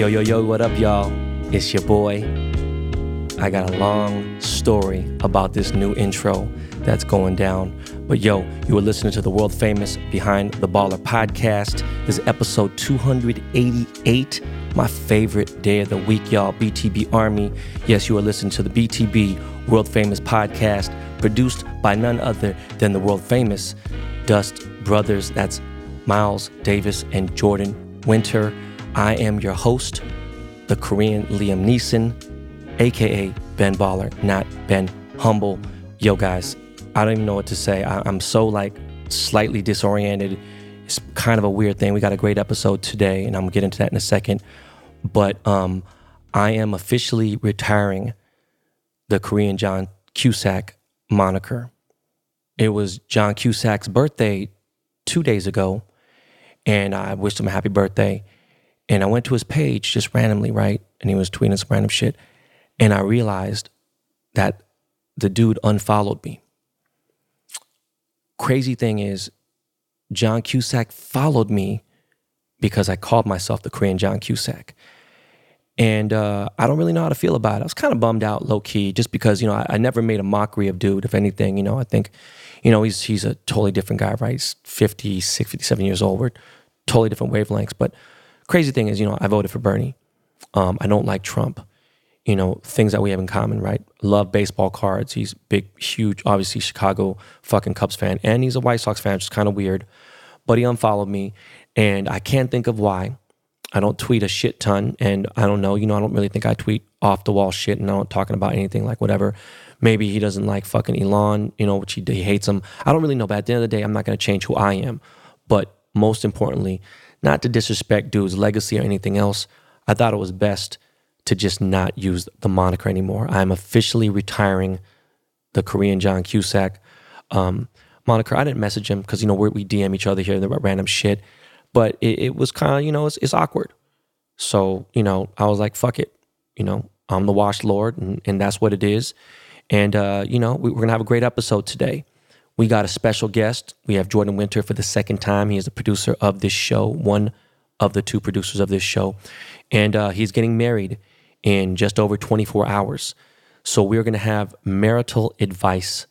Yo, yo, yo, what up, y'all? It's your boy. I got a long story about this new intro that's going down. But yo, you are listening to the world famous Behind the Baller podcast. This is episode 288, my favorite day of the week, y'all. BTB Army. Yes, you are listening to the BTB world famous podcast produced by none other than the world famous Dust Brothers. That's Miles Davis and Jordan Winter. I am your host, the Korean Liam Neeson, aka Ben Baller, not Ben Humble. Yo, guys, I don't even know what to say. I, am so like slightly disoriented. It's kind of a weird thing. We got a great episode today, and I'm gonna get into that in a second. But um, I am officially retiring the Korean John Cusack moniker. It was John Cusack's birthday two days ago, and I wished him a happy birthday. And I went to his page just randomly, right? And he was tweeting some random shit. And I realized that the dude unfollowed me. Crazy thing is, John Cusack followed me because I called myself the Korean John Cusack. And uh, I don't really know how to feel about it. I was kind of bummed out, low key, just because you know I, I, never made a mockery of dude. If anything, you know, I think, you know, he's he's a totally different guy, right? He's 56, 57 years old. We're totally different wavelengths. But crazy thing is, you know, I voted for Bernie. Um, I don't like Trump. You know, things that we have in common, right? Love baseball cards. He's big, huge, obviously Chicago fucking Cubs fan, and he's a White Sox fan, which is kind of weird. But he unfollowed me, and I can't think of why. I don't tweet a shit ton, and I don't know. You know, I don't really think I tweet off the wall shit, and I'm not talking about anything like whatever. Maybe he doesn't like fucking Elon, you know, which he, he hates him. I don't really know. But at the end of the day, I'm not going to change who I am. But most importantly, not to disrespect dude's legacy or anything else, I thought it was best to just not use the moniker anymore. I'm officially retiring the Korean John Cusack um, moniker. I didn't message him because, you know, we DM each other here about random shit, but it, it was kind of, you know, it's, it's, awkward. So, you know, I was like, fuck it. You know, I'm the washed Lord, and, and that's what it is. And, uh, you know, we, we're to have a great episode today. We got a special guest. We have Jordan Winter for the second time. He is the producer of this show, one of the two producers of this show. And uh, he's getting married in just over 24 hours. So we're going to have marital advice,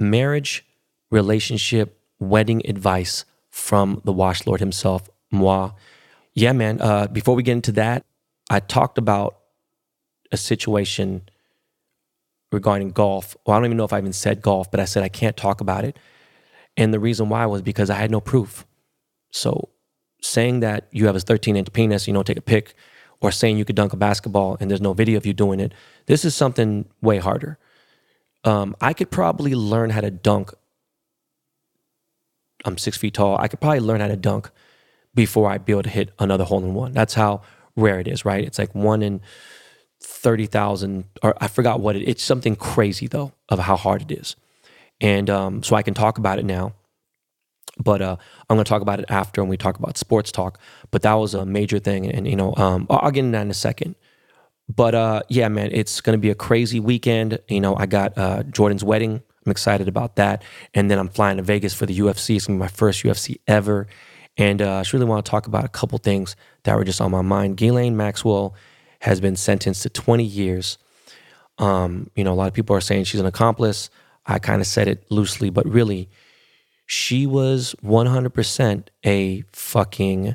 marriage, relationship, wedding advice from the Wash Lord himself, moi. Yeah, man. Uh, before we get into that, I talked about a situation regarding golf. Well, I don't even know if I even said golf, but I said I can't talk about it. And the reason why was because I had no proof. So saying that you have a 13 inch penis, you don't take a pic, or saying you could dunk a basketball and there's no video of you doing it, this is something way harder. Um, I could probably learn how to dunk. I'm six feet tall. I could probably learn how to dunk before I'd be able to hit another hole in one. That's how rare it is, right? It's like one in 30,000, or I forgot what it It's something crazy though of how hard it is. And um, so I can talk about it now. But uh, I'm going to talk about it after when we talk about sports talk. But that was a major thing. And, you know, um, I'll get into that in a second. But uh, yeah, man, it's going to be a crazy weekend. You know, I got uh, Jordan's wedding. I'm excited about that. And then I'm flying to Vegas for the UFC. It's going to be my first UFC ever. And uh, I just really want to talk about a couple things that were just on my mind. Ghislaine Maxwell has been sentenced to 20 years. Um, you know, a lot of people are saying she's an accomplice. I kind of said it loosely, but really, she was 100% a fucking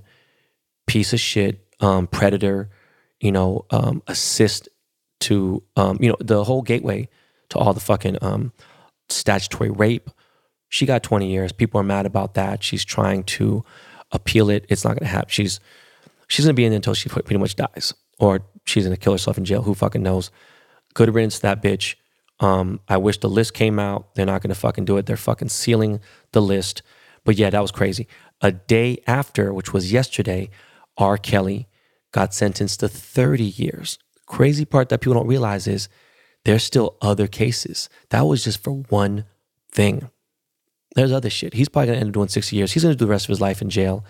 piece of shit, um, predator, you know, um, assist to, um, you know, the whole gateway to all the fucking um, statutory rape. She got 20 years. People are mad about that. She's trying to appeal it. It's not going to happen. She's she's going to be in there until she pretty much dies or she's gonna kill herself in jail. Who fucking knows? Good riddance that bitch. Um, I wish the list came out. They're not gonna fucking do it. They're fucking sealing the list. But yeah, that was crazy. A day after, which was yesterday, R. Kelly got sentenced to 30 years. Crazy part that people don't realize is there's still other cases. That was just for one thing. There's other shit. He's probably gonna end up doing 60 years. He's gonna do the rest of his life in jail.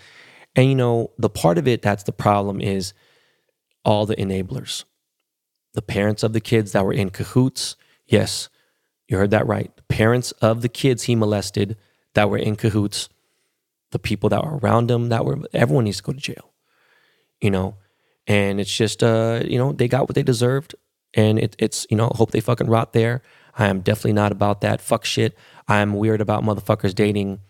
And you know, the part of it that's the problem is all the enablers. The parents of the kids that were in cahoots. Yes, you heard that right. The parents of the kids he molested that were in cahoots. The people that were around him that were, everyone needs to go to jail. You know, and it's just uh you know they got what they deserved, and it, it's you know hope they fucking rot there. I am definitely not about that fuck shit. I'm weird about motherfuckers dating,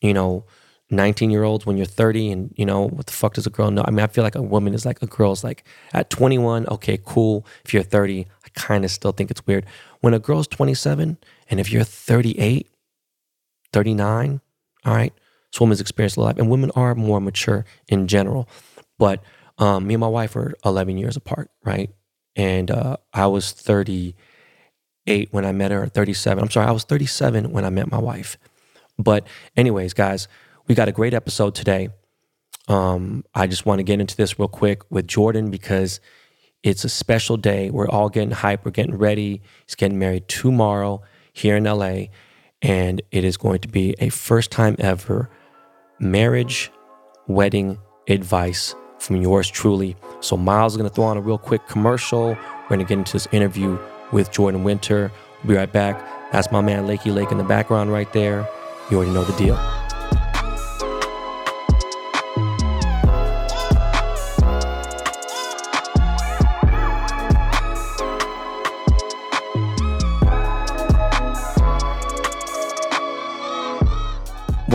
you know, 19 year olds when you're 30 and you know what the fuck does a girl know? I mean i feel like a woman is like a girl's like at 21 okay cool. If you're 30 i kind of still think it's weird. When a girl's 27 and if you're 38 39 all right this woman's experienced lot. And women are more mature in general. But um, me and my wife are 11 years apart right? And uh, i was 38 when i met her 37 i'm sorry i was 37 when i met my wife. But anyways guys we got a great episode today. Um, I just want to get into this real quick with Jordan because it's a special day. We're all getting hype. We're getting ready. He's getting married tomorrow here in LA. And it is going to be a first time ever marriage wedding advice from yours truly. So, Miles is going to throw on a real quick commercial. We're going to get into this interview with Jordan Winter. We'll be right back. That's my man, Lakey Lake, in the background right there. You already know the deal.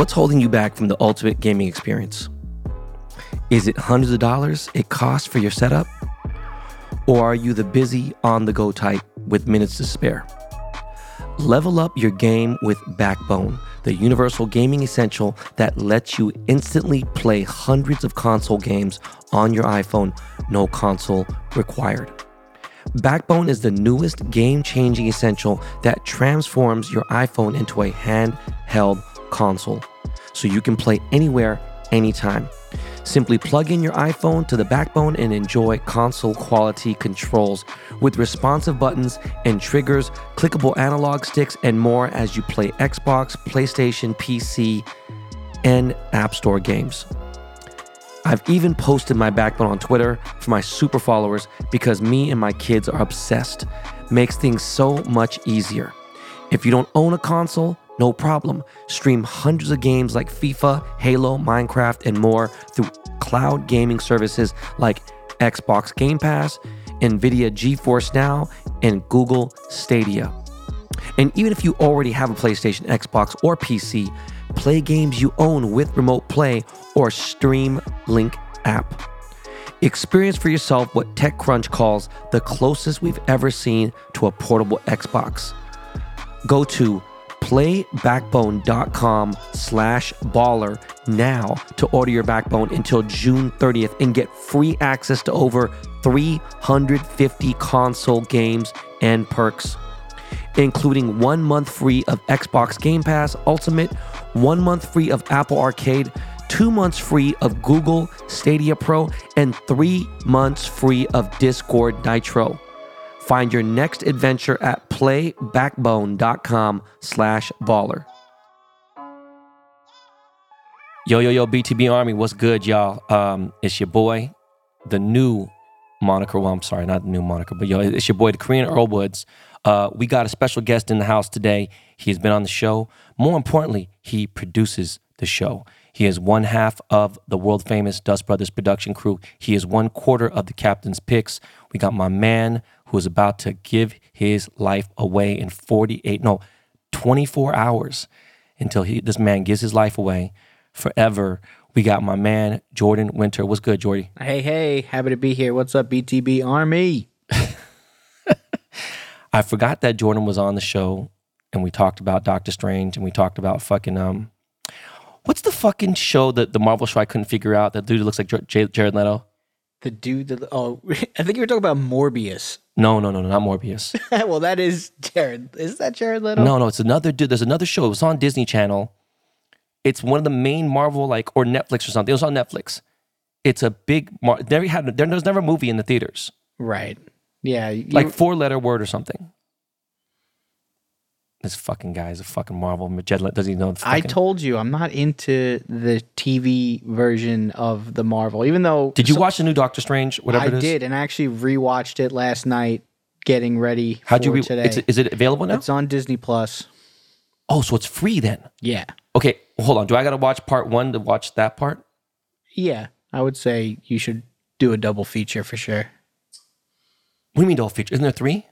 What's holding you back from the ultimate gaming experience? Is it hundreds of dollars it costs for your setup? Or are you the busy, on the go type with minutes to spare? Level up your game with Backbone, the universal gaming essential that lets you instantly play hundreds of console games on your iPhone, no console required. Backbone is the newest game changing essential that transforms your iPhone into a handheld console so you can play anywhere, anytime. Simply plug in your iPhone to the backbone and enjoy console quality controls with responsive buttons and triggers, clickable analog sticks, and more as you play Xbox, PlayStation, PC, and App Store games. I've even posted my backbone on Twitter for my super followers because me and my kids are obsessed. Makes things so much easier. If you don't own a console, no problem. Stream hundreds of games like FIFA, Halo, Minecraft, and more through cloud gaming services like Xbox Game Pass, Nvidia GeForce Now, and Google Stadia. And even if you already have a PlayStation, Xbox, or PC, play games you own with Remote Play or Steam Link app. Experience for yourself what TechCrunch calls the closest we've ever seen to a portable Xbox. Go to playbackbone.com slash baller now to order your backbone until June 30th and get free access to over 350 console games and perks, including one month free of Xbox Game Pass Ultimate, one month free of Apple Arcade, two months free of Google Stadia Pro, and three months free of Discord Nitro. Find your next adventure at playbackbone.com slash baller. Yo, yo, yo, BTB Army, what's good, y'all? Um, it's your boy, the new moniker. Well, I'm sorry, not the new moniker, but yo, it's your boy, the Korean Earl Woods. Uh, we got a special guest in the house today. He's been on the show. More importantly, he produces the show. He is one half of the world famous Dust Brothers production crew. He is one quarter of the captain's picks. We got my man who is about to give his life away in 48, no, 24 hours until he this man gives his life away forever. We got my man Jordan Winter. What's good, Jordy? Hey, hey, happy to be here. What's up, BTB Army? I forgot that Jordan was on the show and we talked about Doctor Strange and we talked about fucking um what's the fucking show that the Marvel show I couldn't figure out that dude looks like J- Jared Leto? The dude that oh I think you were talking about Morbius. No, no, no, no, not Morbius. well, that is Jared. Is that Jared Leto? No, no, it's another dude. There's another show. It was on Disney Channel. It's one of the main Marvel, like, or Netflix or something. It was on Netflix. It's a big, Mar- never had, there was never a movie in the theaters. Right. Yeah. you- Like four letter word or something. This fucking guy is a fucking Marvel. Leto doesn't even know. The I fucking, told you I'm not into the TV version of the Marvel, even though Did you watch the new Doctor Strange? Whatever I it is. did, and I actually rewatched it last night, getting ready How'd you for re- today. it's, is it available now? It's on Disney Plus. oh, so it's free then. Yeah. Okay, hold on. Do I got to watch part one to watch that part? Yeah. I would say you should do a double feature for sure. What do you mean double feature? Isn't there three?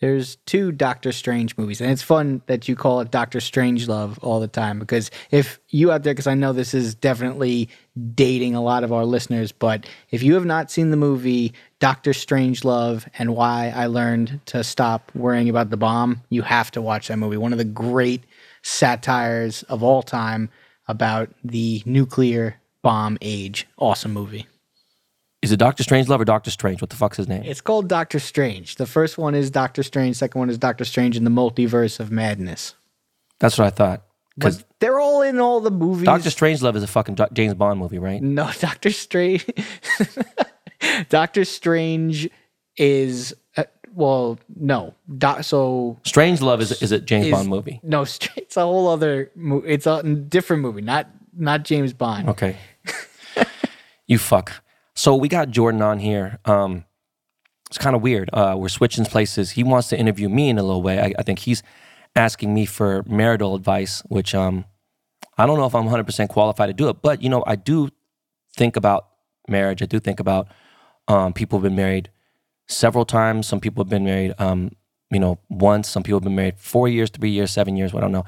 There's two Doctor Strange movies, and it's fun that you call it Doctor Strange Love all the time because if you out there, because I know this is definitely dating a lot of our listeners, but if you have not seen the movie Doctor Strange Love and Why I Learned to Stop Worrying About the Bomb, you have to watch that movie. One of the great satires of all time about the nuclear bomb age. Awesome movie. Is it Doctor Strange Love or Doctor Strange? What the fuck's his name? It's called Doctor Strange. The first one is Doctor Strange. Second one is Doctor Strange in the Multiverse of Madness. That's what I thought. Because they're all in all the movies. Doctor Strange Love is a fucking Do- James Bond movie, right? no, Doctor Strange. Doctor Strange is uh, well, no. Doc, so Strange Love is is a James is- Bond movie. No, it's a whole other. mo- It's a different movie, not not James Bond. Okay. you fuck. So we got Jordan on here. Um, it's kind of weird. Uh, we're switching places. He wants to interview me in a little way. I, I think he's asking me for marital advice, which um, I don't know if I'm 100% qualified to do it. But, you know, I do think about marriage. I do think about um, people who've been married several times. Some people have been married, um, you know, once. Some people have been married four years, three years, seven years, I don't know.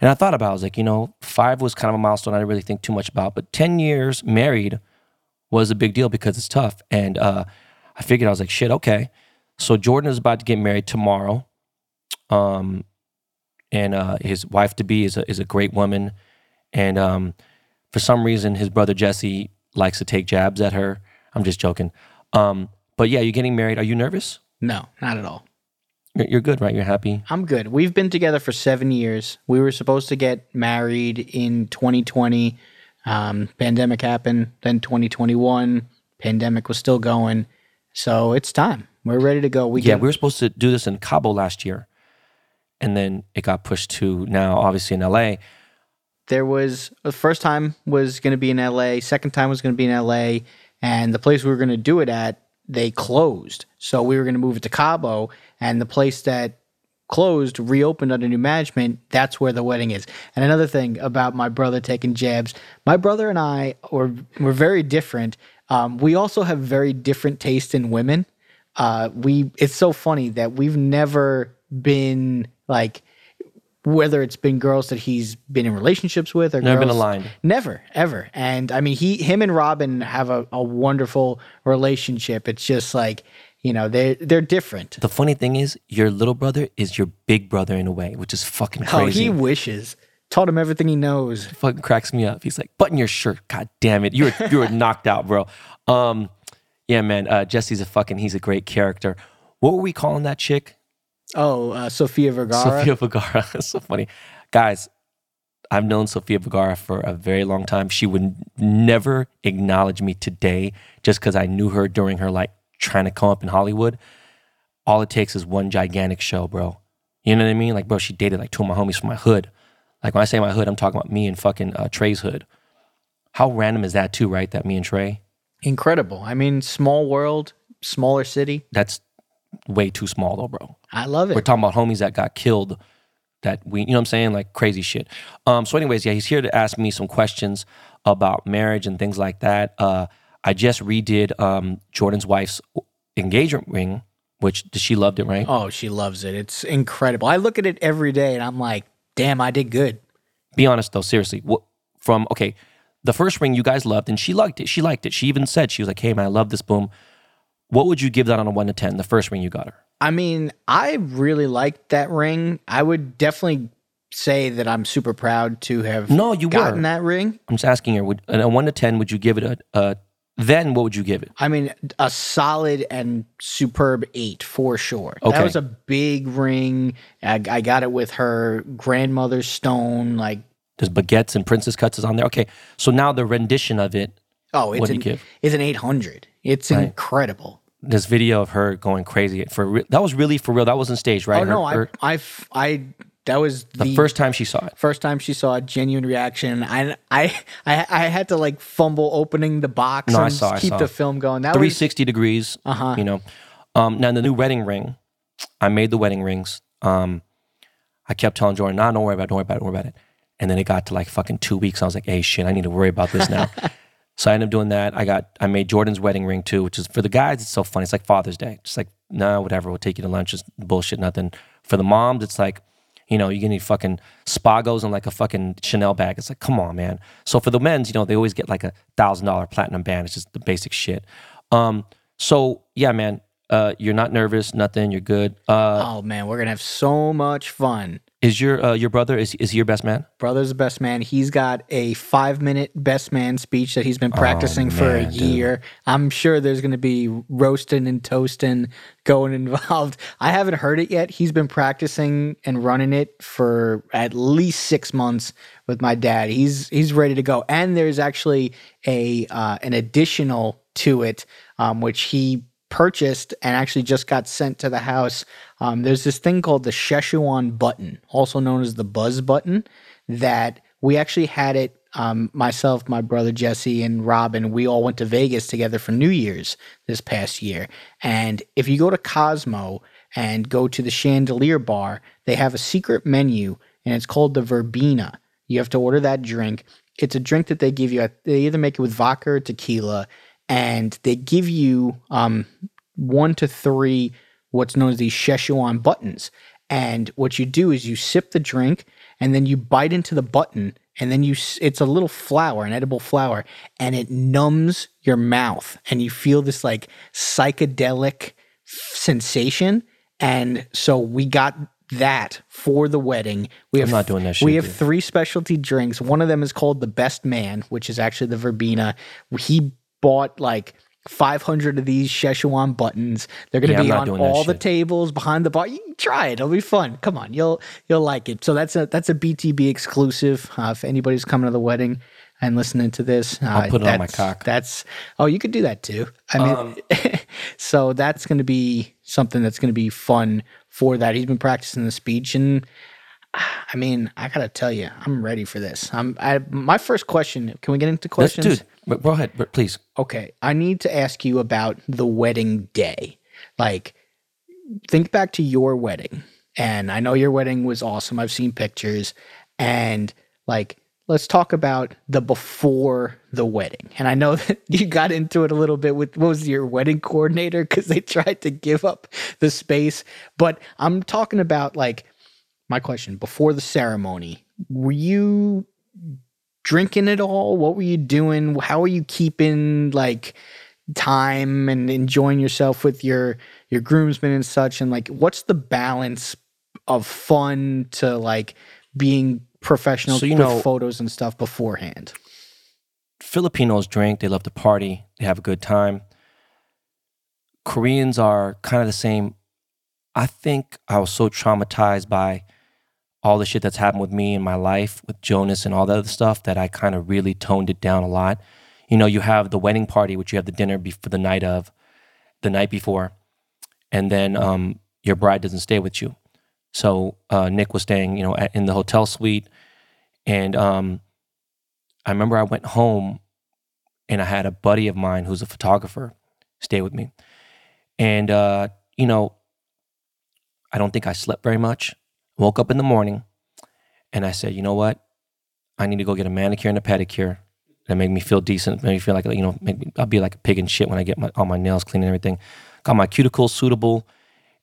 And I thought about, it. I was like, you know, five was kind of a milestone I didn't really think too much about, but 10 years married was a big deal because it's tough. And uh, I figured, I was like, shit, okay. So Jordan is about to get married tomorrow. Um, and uh, his wife to be is a, is a great woman. And um, for some reason, his brother Jesse likes to take jabs at her. I'm just joking. Um, but yeah, you're getting married. Are you nervous? No, not at all. You're, you're good, right? You're happy. I'm good. We've been together for seven years. We were supposed to get married in 2020. Um, pandemic happened. Then 2021, pandemic was still going. So it's time. We're ready to go. We Yeah, get, we were supposed to do this in Cabo last year, and then it got pushed to now, obviously in LA. there was the first time was going to be in LA, second time was going to be in LA, and the place we were going to do it at they closed. So we were going to move it to Cabo, and the place that closed reopened under new management. That's where the wedding is. And another thing about my brother taking jabs, my brother and I were were very different. Um, we also have very different taste in women. Uh, we it's so funny that we've never been like whether it's been girls that he's been in relationships with or Never been aligned. Never, ever. And I mean, he, him, and Robin have a, a wonderful relationship. It's just like you know they they're different. The funny thing is, your little brother is your big brother in a way, which is fucking crazy Oh, he wishes. Taught him everything he knows. fucking cracks me up. He's like, button your shirt. God damn it. You're you were knocked out, bro. Um, yeah, man. Uh, Jesse's a fucking he's a great character. What were we calling that chick? Oh, uh, Sofia Vergara. Sofia Vergara. It's so funny. Guys, I've known Sofia Vergara for a very long time. She would never acknowledge me today just because I knew her during her like trying to come up in Hollywood. All it takes is one gigantic show, bro. You know what I mean? Like, bro, she dated like two of my homies from my hood. Like when I say my hood, I'm talking about me and fucking uh, Trey's hood. How random is that too, right? That me and Trey. Incredible. I mean, small world, smaller city. That's way too small though, bro. I love it. We're talking about homies that got killed that we, you know what I'm saying? Like crazy shit. Um, so, anyways, yeah, he's here to ask me some questions about marriage and things like that. Uh, I just redid um, Jordan's wife's engagement ring, which she loved it, right? Oh, she loves it. It's incredible. I look at it every day and I'm like, damn, I did good. Be honest though, seriously. What from okay, the first ring you guys loved and she liked it. She liked it. She even said she was like, "Hey man, I love this boom." What would you give that on a one to ten? The first ring you got her. I mean, I really liked that ring. I would definitely say that I'm super proud to have No, you gotten were. that ring. I'm just asking her. Would on a one to ten, would you give it a, a then? What would you give it? I mean, a solid and superb eight for sure. Okay. That was a big ring. I, I got it with her grandmother's stone. Like, There's baguettes and princess cuts is on there. Okay, so now the rendition of it. oh, it's What'd an, you give? it's an 800. It's Right. incredible. This video of her going crazy for re- that was really for real. That wasn't staged, right? Oh, no, Her- I, her- I, I, that was the the, first time she saw it. first time she saw a genuine reaction. I, I, I, I had to like fumble opening the box No, I and saw, I keep saw. the film going. That was 360 degrees. Uh-huh. You know. Um, now the new wedding ring. I made the wedding rings. Um, I kept telling Jordan, "Nah, don't worry about, it, don't worry about it, don't worry about it." And then it got to like fucking two weeks. I was like, "Hey, shit, I need to worry about this now." So I ended up doing that. I got I made Jordan's wedding ring too, which is for the guys. It's so funny. It's like Father's Day. Just like nah, whatever. We'll take you to lunch. Just bullshit, nothing. For the moms, it's like you know, you're getting fucking Spagos and like a fucking Chanel bag. It's like, come on, man. So for the men's, you know, they always get like a thousand dollar platinum band. It's just the basic shit. Um, so yeah, man, uh, you're not nervous, nothing. You're good. Uh, oh man, we're gonna have so much fun. Is your uh, your brother is is he your best man? Brother's the best man. He's got a five minute best man speech that he's been practicing for a Oh, dude. year. I'm sure there's going to be roasting and toasting going involved. I haven't heard it yet. He's been practicing and running it for at least six months with my dad. He's he's ready to go. And there's actually a uh, an additional to it, um, which he purchased and actually just got sent to the house. Um, there's this thing called the Szechuan button, also known as the buzz button, that we actually had it. Um, myself, my brother Jesse, and Robin, we all went to Vegas together for New Year's this past year. And if you go to Cosmo and go to the Chandelier Bar, they have a secret menu, and it's called the Verbena. You have to order that drink. It's a drink that they give you. They either make it with vodka or tequila, and they give you um, one to three what's known as these Szechuan buttons. And what you do is you sip the drink, and then you bite into the button, and then you it's a little flower, an edible flower, and it numbs your mouth, and you feel this like psychedelic sensation. And so we got that for the wedding. We have not doing that We have dude. three specialty drinks. One of them is called the Best Man, which is actually the Verbena. He bought like 500 of these Szechuan buttons. They're going to Yeah, be on all the shit. tables behind the bar. You can try it. It'll be fun. Come on, you'll you'll like it. So that's a that's a BTB exclusive. Uh, if anybody's coming to the wedding and listening to this, uh, put it on my cock. That's oh, you could do that too. I mean, Um, so that's going to be something that's going to be fun for that. He's been practicing the speech, and I mean, I gotta tell you, I'm ready for this. I'm. I, my first question. Can we get into Let's, questions? dude, but go ahead, but please. Okay, I need to ask you about the wedding day. Like, think back to your wedding, and I know your wedding was awesome. I've seen pictures, and like, let's talk about the before the wedding. And I know that you got into it a little bit with what was your wedding coordinator because they tried to give up the space, but I'm talking about like my question before the ceremony. Were you drinking at all? What were you doing? How are you keeping like time and enjoying yourself with your your groomsmen and such? And like, what's the balance of fun to like being professional So, you with know- photos and stuff beforehand? Filipinos drink, they love to party, they have a good time. Koreans are kind of the same. I think I was so traumatized by all the shit that's happened with me in my life with Jonas and all that other stuff that I kind of really toned it down a lot. You know, you have the wedding party, which you have the dinner before the night of, the night before, and then um, your bride doesn't stay with you. So uh, Nick was staying, you know, at, in the hotel suite, and um, I remember I went home and I had a buddy of mine who's a photographer stay with me. And, uh, you know, I don't think I slept very much. Woke up in the morning and I said, you know what? I need to go get a manicure and a pedicure that make me feel decent, make me feel like, you know, me, I'll be like a pig and shit when I get my, all my nails clean and everything. Got my cuticles suitable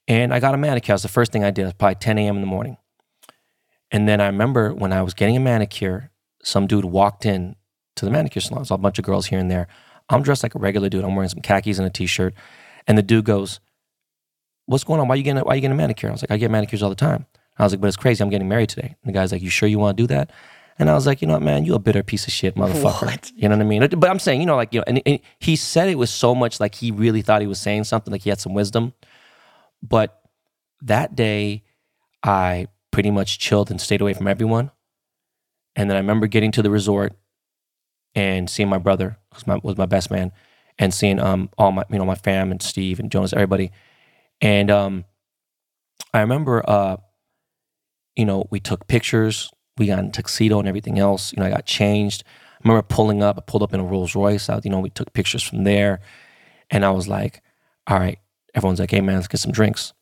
and I got a manicure. Was the first thing I did. It was probably 10 a.m. in the morning. And then I remember when I was getting a manicure, some dude walked in to the manicure salon. There's a bunch of girls here and there. I'm dressed like a regular dude. I'm wearing some khakis and a t-shirt. And the dude goes, "What's going on? Why are you getting a, why you getting a manicure?" I was like, "I get manicures all the time." I was like, "But it's crazy. I'm getting married today." And the guy's like, "You sure you want to do that?" And I was like, "You know what, man? You a bitter piece of shit, motherfucker." What? You know what I mean? But I'm saying, you know, like you know, and, and he said it with so much like he really thought he was saying something, like he had some wisdom. But that day, I pretty much chilled and stayed away from everyone. And then I remember getting to the resort and seeing my brother, who's my was my best man, and seeing um all my you know my fam and Steve and Jonas, everybody. And um I remember uh you know, we took pictures, we got in tuxedo and everything else. You know, I got changed. I remember pulling up, I pulled up in a Rolls Royce. I, you know, we took pictures from there. And I was like, all right, everyone's like, hey man, let's get some drinks.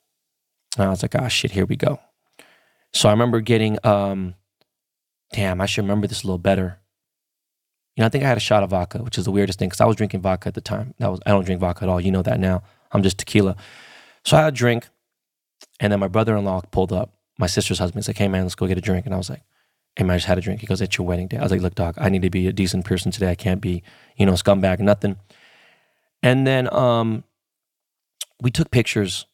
And I was like, ah shit, here we go. So I remember getting um damn, I should remember this a little better. You know, I think I had a shot of vodka, which is the weirdest thing because I was drinking vodka at the time. That was I don't drink vodka at all. You know that now. I'm just tequila. So I had a drink, and then my brother-in-law pulled up. My sister's husband. He's like, "Hey man, let's go get a drink." And I was like, "Hey man, I just had a drink." He goes, "It's your wedding day." I was like, "Look, dog, I need to be a decent person today. I can't be, you know, scumbag, nothing." And then um, we took pictures,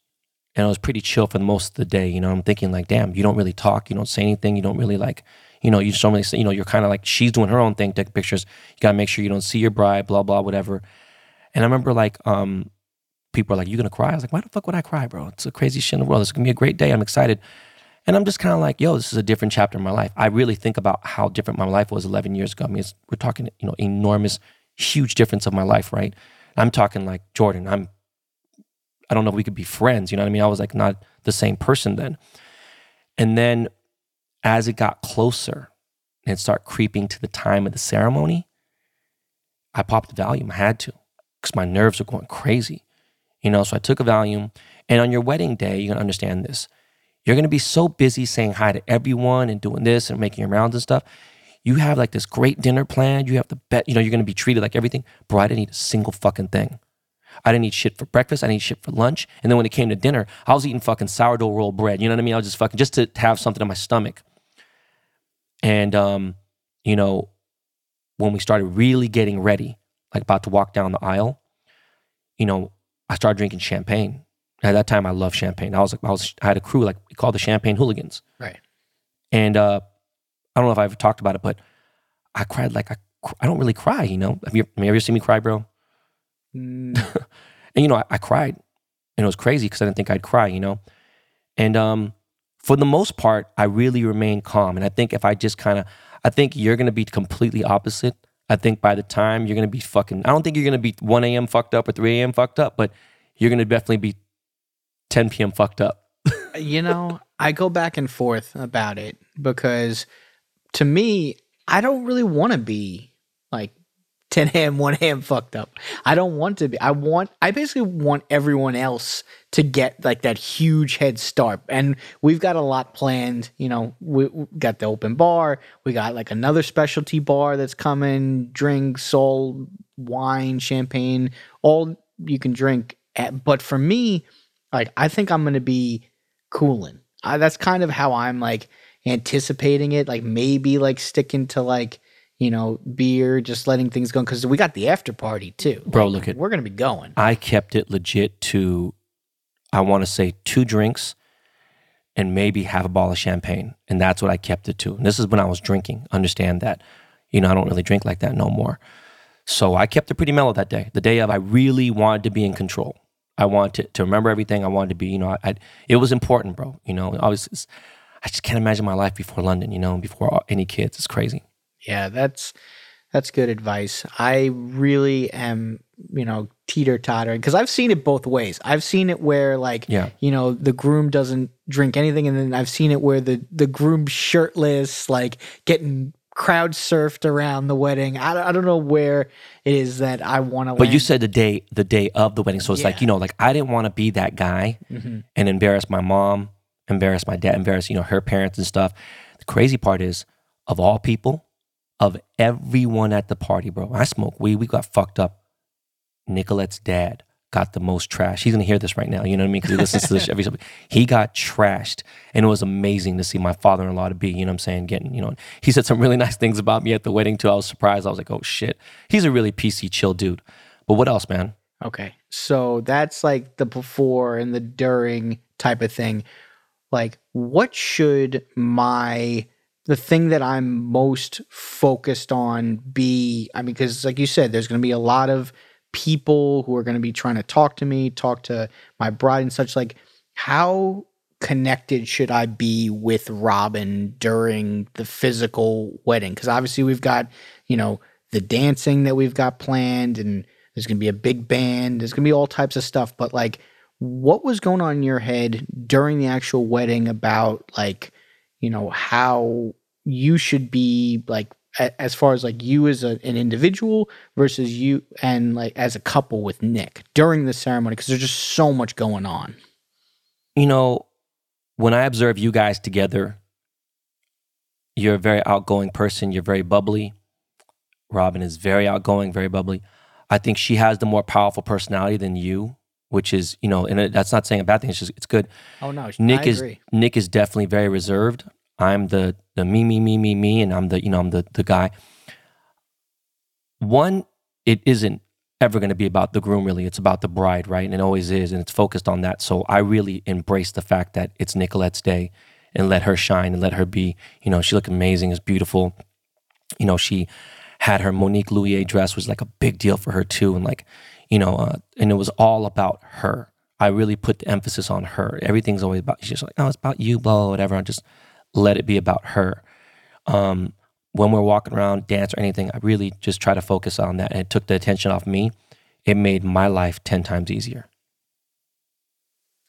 and I was pretty chill for the most of the day. You know, I'm thinking like, "Damn, you don't really talk. You don't say anything. You don't really like." You know, you just don't really, say, you know, you're kind of like she's doing her own thing, taking pictures. You gotta make sure you don't see your bride, blah blah, whatever. And I remember like, um, people are like, "You gonna cry?" I was like, "Why the fuck would I cry, bro? It's the craziest shit in the world. It's gonna be a great day. I'm excited." And I'm just kind of like, "Yo, this is a different chapter in my life." I really think about how different my life was 11 years ago. I mean, we're talking, you know, enormous, huge difference of my life, right? I'm talking like Jordan. I'm, I don't know if we could be friends. You know what I mean? I was like not the same person then. And then, as it got closer, and start creeping to the time of the ceremony, I popped the Valium. I had to because my nerves were going crazy. You know, so I took a Valium. And on your wedding day, you're gonna understand this. You're gonna be so busy saying hi to everyone and doing this and making your rounds and stuff. You have like this great dinner planned. You have the bet, you know, you're gonna be treated like everything. Bro, I didn't eat a single fucking thing. I didn't eat shit for breakfast. I didn't eat shit for lunch. And then when it came to dinner, I was eating fucking sourdough roll bread. You know what I mean? I was just fucking just to have something in my stomach. And um, you know, when we started really getting ready, like about to walk down the aisle, you know, I started drinking champagne. At that time, I loved champagne. I was like, I was, I had a crew like we called the Champagne Hooligans. Right. And uh, I don't know if I ever talked about it, but I cried like I, I don't really cry. You know, have you, have you ever seen me cry, bro? Mm, And you know, I, I cried, and it was crazy because I didn't think I'd cry. You know, and um, for the most part, I really remained calm. And I think if I just kind of, I think you're gonna be completely opposite. I think by the time you're gonna be fucking, I don't think you're gonna be 1 a.m. fucked up or 3 a.m. fucked up, but you're gonna definitely be 10 p.m. fucked up. you know, I go back and forth about it because to me, I don't really want to be like 10 a.m., 1 a.m. fucked up. I don't want to be. I want, I basically want everyone else to get like that huge head start. And we've got a lot planned. You know, we, we got the open bar, we got like another specialty bar that's coming, drinks, all wine, champagne, all you can drink. At, but for me, like, I think I'm going to be cooling. I, that's kind of how I'm like anticipating it. Like maybe like sticking to like you know beer, just letting things go because we got the after party too. Bro, Like, look at- we're gonna be going. I kept it legit to, I want to say two drinks and maybe half a bottle of champagne. And that's what I kept it to. And this is when I was drinking. Understand that. You know, I don't really drink like that no more. So I kept it pretty mellow that day. The day of, I really wanted to be in control. I wanted to, to remember everything. I wanted to be, you know, I, I, it was important, bro. You know, I was, it's- I just can't imagine my life before London, you know, before any kids. It's crazy. Yeah, that's that's good advice. I really am, you know, teeter tottering because I've seen it both ways. I've seen it where like, Yeah. you know, the groom doesn't drink anything, and then I've seen it where the the groom shirtless, like getting crowd surfed around the wedding. I, don't- I don't know where it is that I want to. But you said the day, the day of the wedding. So it's like, you know, like I didn't want to be that guy Mhm. and embarrass my mom, embarrass my dad, embarrass, you know, her parents and stuff. The crazy part is, of all people, of everyone at the party, bro, I smoke weed. We got fucked up. Nicolette's dad got the most trash. He's gonna hear this right now. You know what I mean? Because he listens to this every. He got trashed, and it was amazing to see my father-in-law to be. You know what I'm saying? Getting, you know, he said some really nice things about me at the wedding too. I was surprised. I was like, oh shit, he's a really PC, chill dude. But what else, man? Okay. So that's like the before and the during type of thing. Like, what should my, the thing that I'm most focused on be? I mean, because like you said, there's going to be a lot of people who are going to be trying to talk to me, talk to my bride and such. Like, how connected should I be with Robin during the physical wedding? Because obviously we've got, you know, the dancing that we've got planned and there's going to be a big band. There's going to be all types of stuff. But like, what was going on in your head during the actual wedding about like, you know, how you should be like, as far as like you as a, an individual versus you and like as a couple with Nick during the ceremony? Because there's just so much going on. you know, when I observe you guys together, you're a very outgoing person. You're very bubbly. Robin is very outgoing, very bubbly. I think she has the more powerful personality than you, which is, you know, and that's not saying a bad thing. It's just, it's good. Oh no, Nick is. Nick is definitely very reserved. I'm the the me me me me me, and I'm the you know I'm the the guy. One, it isn't ever going to be about the groom. Really, it's about the bride, right? And it always is, and it's focused on that. So I really embrace the fact that it's Nicolette's day, and let her shine and let her be. You know, she looked amazing, is beautiful. You know, she had her Monique Lhuillier dress was like a big deal for her too, and like, you know, uh, and it was all about her. I really put the emphasis on her. Everything's always about. She's just like, oh, it's about you, blah, blah, whatever. I just let it be about her. Um, when we're walking around, dance or anything, I really just try to focus on that, and it took the attention off me. It made my life ten times easier.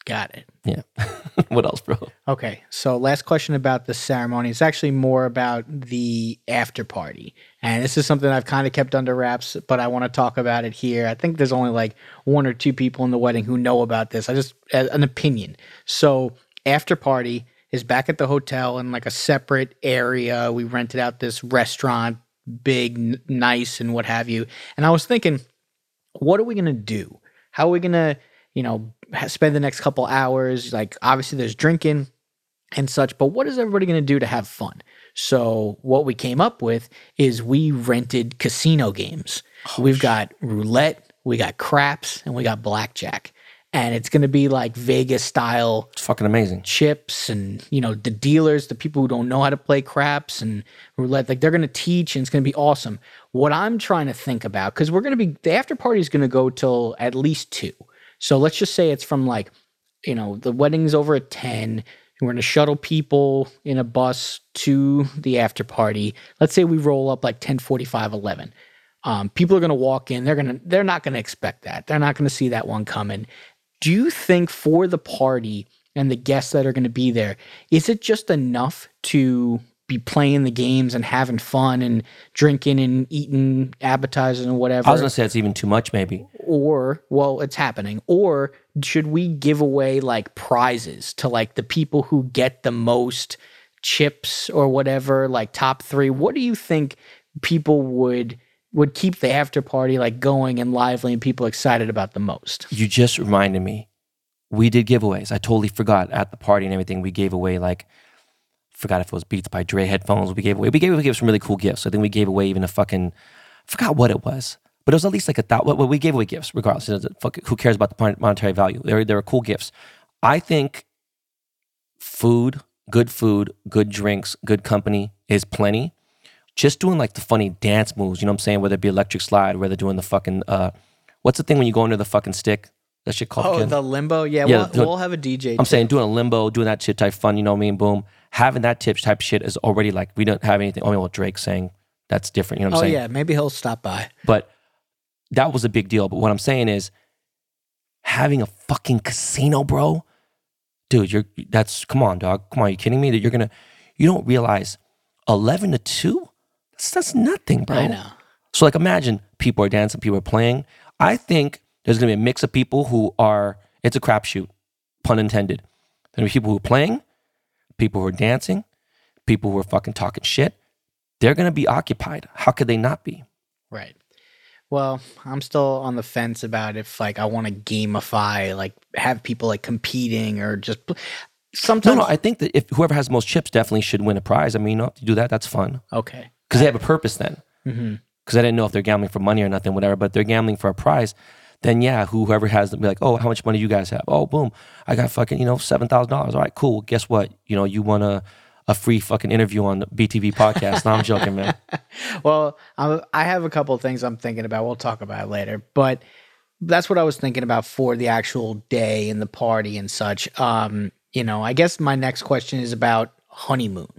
Got it. Yeah. what else, bro? Okay, so last question about the ceremony. It's actually more about the after party. And this is something I've kind of kept under wraps, but I want to talk about it here. I think there's only like one or two people in the wedding who know about this. I just, an opinion. So, after party is back at the hotel in like a separate area. We rented out this restaurant, big, n- nice, and what have you. And I was thinking, what are we going to do? How are we going to, you know, ha- spend the next couple hours? Like, obviously, there's drinking and such, but what is everybody going to do to have fun? So, what we came up with is we rented casino games. Oh, We've got roulette, we got craps, and we got blackjack. And it's going to be like Vegas style It's fucking amazing. chips and you know the dealers the people who don't know how to play craps and roulette like they're going to teach and it's going to be awesome. What i'm trying to think about because we're going to be the after party is going to go till at least two. So let's just say it's from like you know the wedding's over at 10 we're going to shuttle people in a bus to the after party. Let's say we roll up like 10 45 11 um, people are going to walk in they're going to they're not going to expect that. They're not going to see that one coming do you think for the party and the guests that are going to be there, is it just enough to be playing the games and having fun and drinking and eating appetizers and whatever? I was gonna say it's even too much, maybe. or, well, it's happening. Or should we give away like prizes to like the people who get the most chips or whatever, like top three? What do you think people would would keep the after party like going and lively and people excited about the most? You just reminded me. We did giveaways. I totally forgot at the party and everything. We gave away like, forgot if it was Beats by Dre headphones. We gave away. We gave away some really cool gifts. I think we gave away even a fucking, forgot what it was, but it was at least like a thousand. Well, we gave away gifts regardless. Who cares about the monetary value? They were, they were cool gifts. I think food, good food, good drinks, good company is plenty. Just doing like the funny dance moves, you know what I'm saying? Whether it be electric slide, whether they're doing the fucking uh, what's the thing when you go under the fucking stick? That shit called. Oh, again? the limbo. Yeah, Yeah, we'll, the- we'll have a DJ. I'm saying doing a limbo, doing that shit type fun, you know what I mean? Boom. Having that tip type shit is already like we don't have anything. Oh, well, Drake saying that's different. You know what I'm saying? Oh saying? yeah, maybe he'll stop by. But that was a big deal. But what I'm saying is having a fucking casino, bro. Dude, you're that's come on, dog. Come on, you kidding me? That you're gonna you don't realize eleven to two? That's that's nothing, bro. I know. So like imagine people are dancing, people are playing. I think there's gonna be a mix of people who are it's a crapshoot, pun intended. There's gonna be people who are playing, people who are dancing, people who are fucking talking shit. They're gonna be occupied. How could they not be? Right. Well, I'm still on the fence about if like I want to gamify, like have people like competing or just pl- No, sometimes. no, I think that if whoever has the most chips definitely should win a prize. I mean, you know, if you do that, that's fun. okay. Because they have a purpose then. Because I didn't know if they're gambling for money or nothing, whatever. But they're gambling for a prize, then yeah, whoever has them be like, oh, how much money do you guys have? Oh, boom, I got fucking you know seven thousand dollars. All right, cool. Guess what? You know, you want a a free fucking interview on the BTB podcast. no, I'm joking, man. Well, I, I have a couple of things I'm thinking about. We'll talk about it later, but that's what I was thinking about for the actual day and the party and such. Um, you know, I guess my next question is about honeymoon,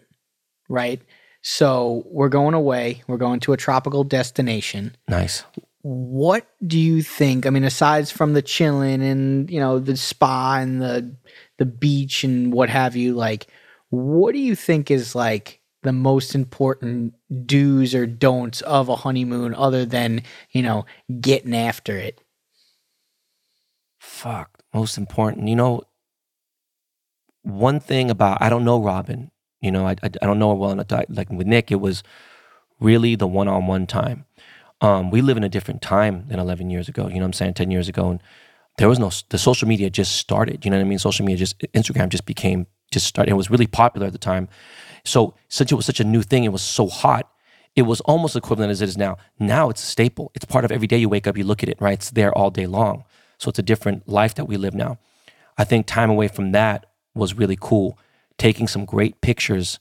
right? So we're going away. We're going to a tropical destination. Nice. what do you think i mean aside from the chilling and you know the spa and the the beach and what have you like what do you think is like the most important do's or don'ts of a honeymoon other than you know getting after it Fuck. Most important. You know, one thing about I don't know Robin. You know, I I, I don't know well enough. To, like with Nick, it was really the one-on-one time. Um, we live in a different time than 11 years ago. You know what I'm saying? 10 years ago, and there was no the social media just started. You know what I mean? Social media just Instagram just became just started. It was really popular at the time. So since it was such a new thing, it was so hot. It was almost equivalent as it is now. Now it's a staple. It's part of every day you wake up, you look at it, right? It's there all day long. So it's a different life that we live now. I think time away from that was really cool. Taking some great pictures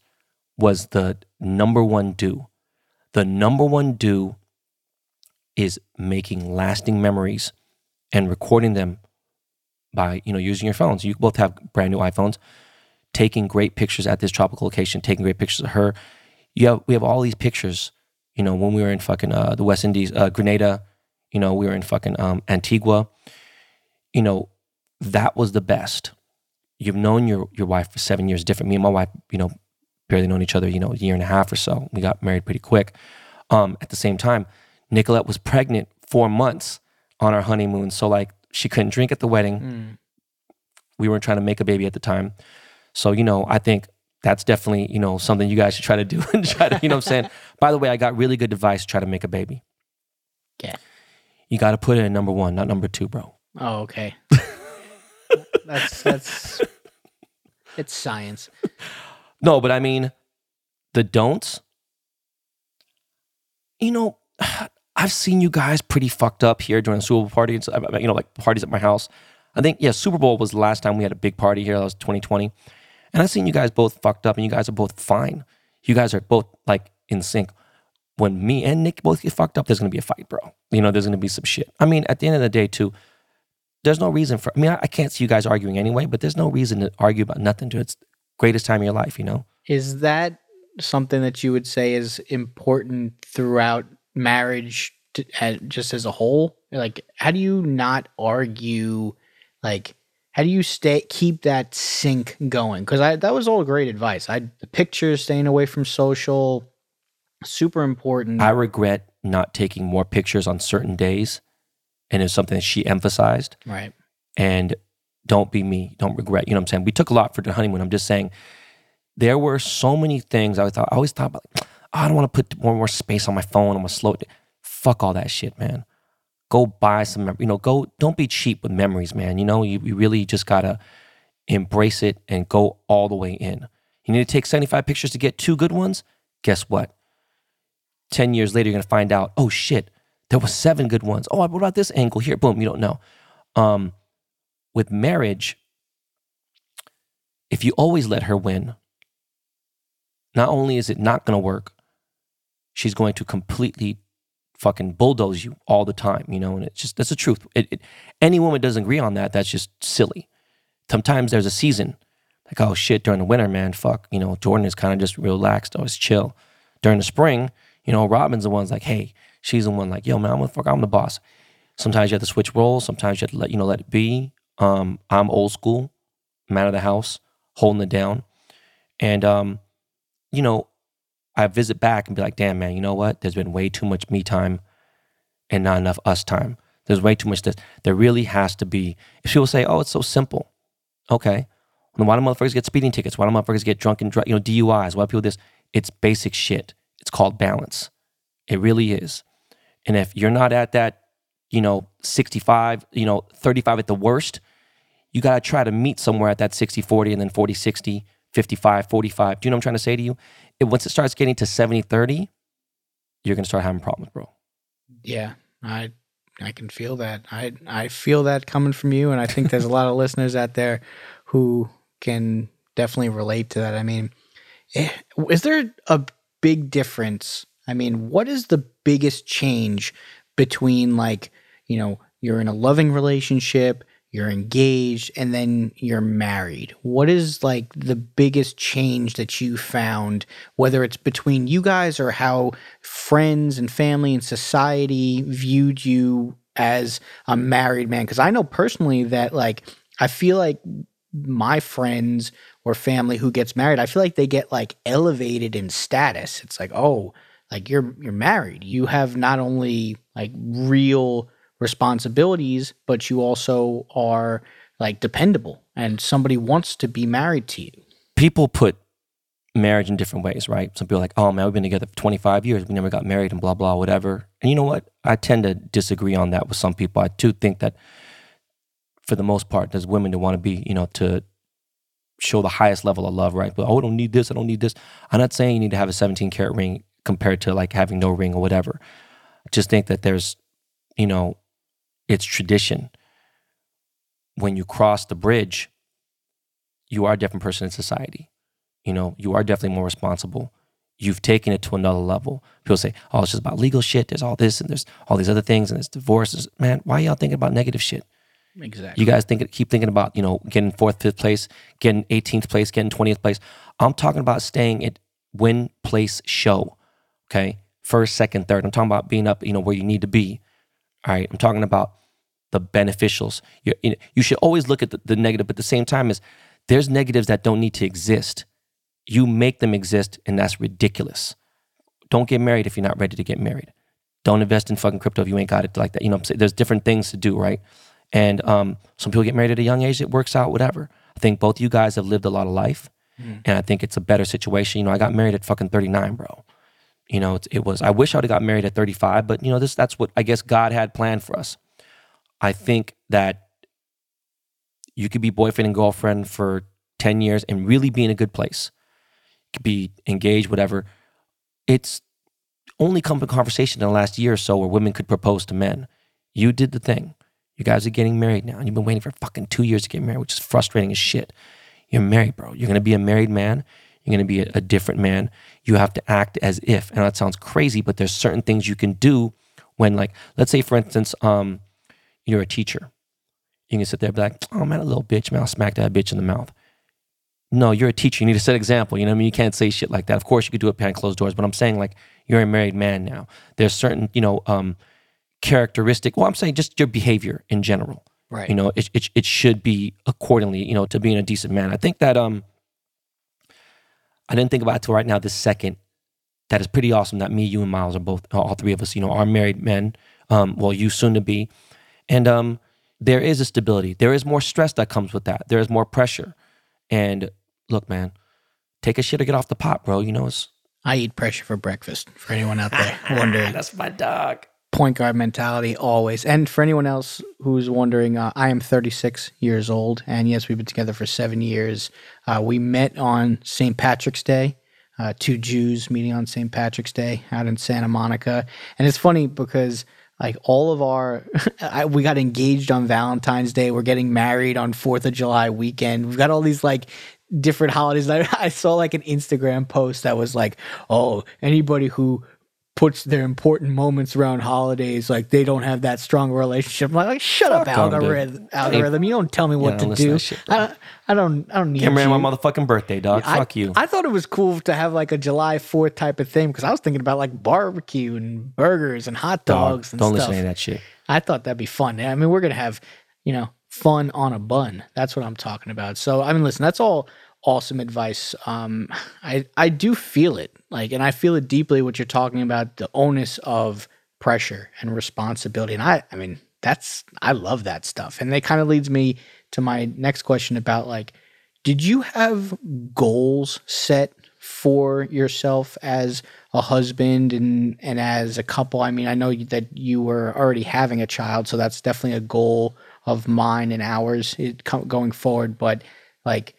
was the number one do. The number one do is making lasting memories and recording them by you know using your phones. You both have brand new iPhones, taking great pictures at this tropical location, taking great pictures of her. You have we have all these pictures. You know when we were in fucking uh, the West Indies, uh, Grenada. You know we were in fucking um, Antigua. You know that was the best. You've known your your wife for seven years. Different. Me and my wife, you know, barely known each other. You know, a year and a half or so. We got married pretty quick. Um, at the same time, Nicolette was pregnant four months on our honeymoon. So like she couldn't drink at the wedding. Mm. We weren't trying to make a baby at the time. So, you know, I think that's definitely, you know, something you guys should try to do and try to, you know what I'm saying? By the way, I got really good advice to try to make a baby. Yeah. You got to put it in number one, not number two, bro. Oh, okay. That's that's it's science. No, but I mean, the don'ts, you know, I've seen you guys pretty fucked up here during the Super Bowl party. It's, uh, you know, like parties at my house. I think, yeah, Super Bowl was the last time we had a big party here. That was 2020. And I've seen you guys both fucked up and you guys are both fine. You guys are both like in sync. When me and Nick both get fucked up, there's gonna be a fight, bro. You know, there's gonna be some shit. I mean, at the end of the day, too, there's no reason for, I mean, I, I can't see you guys arguing anyway, but there's no reason to argue about nothing to its greatest time of your life, you know? Is that something that you would say is important throughout marriage, to, uh, just as a whole? Like, how do you not argue? Like, how do you stay keep that sync going? Because I that was all great advice. I the pictures, staying away from social, super important. I regret not taking more pictures on certain days. And it's something that she emphasized. right. and don't be me. Don't regret. You know what I'm saying? We took a lot for the honeymoon. I'm just saying there were so many things I thought I always thought about like, oh, I don't want to put more and more space on my phone. I'm gonna slow it. down." Fuck all that shit, man. Go buy some mem- you know, go don't be cheap with memories, man. You know, you, you really just gotta embrace it and go all the way in. You need to take 75 pictures to get two good ones. Guess what? 10 years later, you're gonna find out, oh shit, there was seven good ones. Oh, what about this angle here? Boom, you don't know. Um, with marriage, if you always let her win, not only is it not going to work, she's going to completely fucking bulldoze you all the time, you know, and it's just, that's the truth. It, it, any woman doesn't agree on that, that's just silly. Sometimes there's a season, like, oh shit, during the winter, man, fuck, you know, Jordan is kind of just relaxed, always chill. During the spring, you know, Robin's the one's like, hey, she's the one like, yo, man, I'm the fuck, I'm the boss. Sometimes you have to switch roles. Sometimes you have to let you know let it be. Um, I'm old school, man of the house, holding it down, and um, you know, I visit back and be like, damn, man, you know what? There's been way too much me time, and not enough us time. There's way too much this. There really has to be. If people say, oh, it's so simple, okay. Then why do motherfuckers get speeding tickets? Why do motherfuckers get drunk and dri- you know DUIs? Why do people this? It's basic shit. It's called balance. It really is. And if you're not at that, you know, 65, you know, 35 at the worst, you got to try to meet somewhere at that 60 40 and then 40 60, 55 45. Do you know what I'm trying to say to you? It, once it starts getting to 70 30, you're going to start having problems, bro. Yeah, I I can feel that. I I feel that coming from you, and I think there's a lot of listeners out there who can definitely relate to that. I mean, eh, is there a big difference? I mean, what is the biggest change between like you know you're in a loving relationship, you're engaged, and then you're married? What is like the biggest change that you found, whether it's between you guys or how friends and family and society viewed you as a married man? Because I know personally that like I feel like my friends or family who gets married, I feel like they get like elevated in status. It's like, oh, like you're you're married. You have not only like real responsibilities, but you also are like dependable and somebody wants to be married to you. People put marriage in different ways, right? Some people are like, oh man, we've been together for 25 years. We never got married and blah, blah, whatever. And you know what? I tend to disagree on that with some people. I do think that for the most part, there's women that want to be, you know, to show the highest level of love, right? But oh, I don't need this. I don't need this. I'm not saying you need to have a 17 karat ring compared to like having no ring or whatever. I just think that there's, you know, it's tradition. When you cross the bridge, you are a different person in society. You know, you are definitely more responsible. You've taken it to another level. People say, oh, it's just about legal shit. There's all this and there's all these other things and there's divorces. Man, why y'all thinking about negative shit? Exactly. You guys think keep thinking about, you know, getting fourth, fifth place, getting 18th place, getting 20th place. I'm talking about staying at win place show. Okay. First, second, third. I'm talking about being up, you know, where you need to be. All right. I'm talking about the beneficials. You, you, know, you should always look at the, the negative, but at the same time is there's negatives that don't need to exist. You make them exist, and that's ridiculous. Don't get married if you're not ready to get married. Don't invest in fucking crypto if you ain't got it like that. You know, I'm saying? there's different things to do, right? And um, some people get married at a young age. It works out, whatever. I think both you guys have lived a lot of life, mm. and I think it's a better situation. You know, I got married at fucking 39, bro. You know, it, it was. I wish I would have got married at 35, but you know, this that's what I guess God had planned for us. I think that you could be boyfriend and girlfriend for 10 years and really be in a good place. Could be engaged, whatever. It's only come to conversation in the last year or so where women could propose to men. You did the thing. You guys are getting married now, and you've been waiting for fucking two years to get married, which is frustrating as shit. You're married, bro. You're gonna be a married man. You're gonna be a, a different man. You have to act as if. And that sounds crazy, but there's certain things you can do when, like, let's say, for instance, um, you're a teacher. You can sit there and be like, oh man, a little bitch, man, I'll smack that bitch in the mouth. No, you're a teacher. You need to set example. You know what I mean? You can't say shit like that. Of course, you could do it behind closed doors, but I'm saying like you're a married man now. There's certain, you know, um, characteristic. Well, I'm saying just your behavior in general. Right. You know, it, it, it should be accordingly, you know, to being a decent man. I think that, um, I didn't think about it till right now, this second. That is pretty awesome that me, you, and Miles are both, all three of us, you know, are married men. Um, well, you soon to be. And um, there is a stability. There is more stress that comes with that. There is more pressure. And look, man, take a shit or get off the pot, bro. You know, it's. I eat pressure for breakfast. For anyone out there wondering, that's my dog point guard mentality always. And for anyone else who's wondering, uh, I am 36 years old, and yes, we've been together for seven years. Uh, we met on St. Patrick's Day. Uh, two Jews meeting on St. Patrick's Day out in Santa Monica, and it's funny because like all of our I, we got engaged on Valentine's Day. We're getting married on Fourth of July weekend. We've got all these like different holidays. I, I saw like an Instagram post that was like, "Oh, anybody who puts their important moments around holidays like they don't have that strong relationship. I'm like, shut Fuck up, algorithm. Algorithm, you don't tell me what to do. Shit, I don't. I don't. I don't need. Camera my motherfucking birthday, dog. I, Fuck you. I thought it was cool to have like a July Fourth type of thing because I was thinking about like barbecue and burgers and hot dogs dog, and don't stuff. listen to that shit. I thought that'd be fun. I mean, we're gonna have you know fun on a bun. That's what I'm talking about. So I mean, listen, that's all awesome advice. Um, I I do feel it, like, and I feel it deeply. What you're talking about, the onus of pressure and responsibility, and I, I mean, that's I love that stuff, and that kind of leads me to my next question about like, did you have goals set for yourself as a husband and and as a couple? I mean, I know that you were already having a child, so that's definitely a goal of mine and ours going forward, but like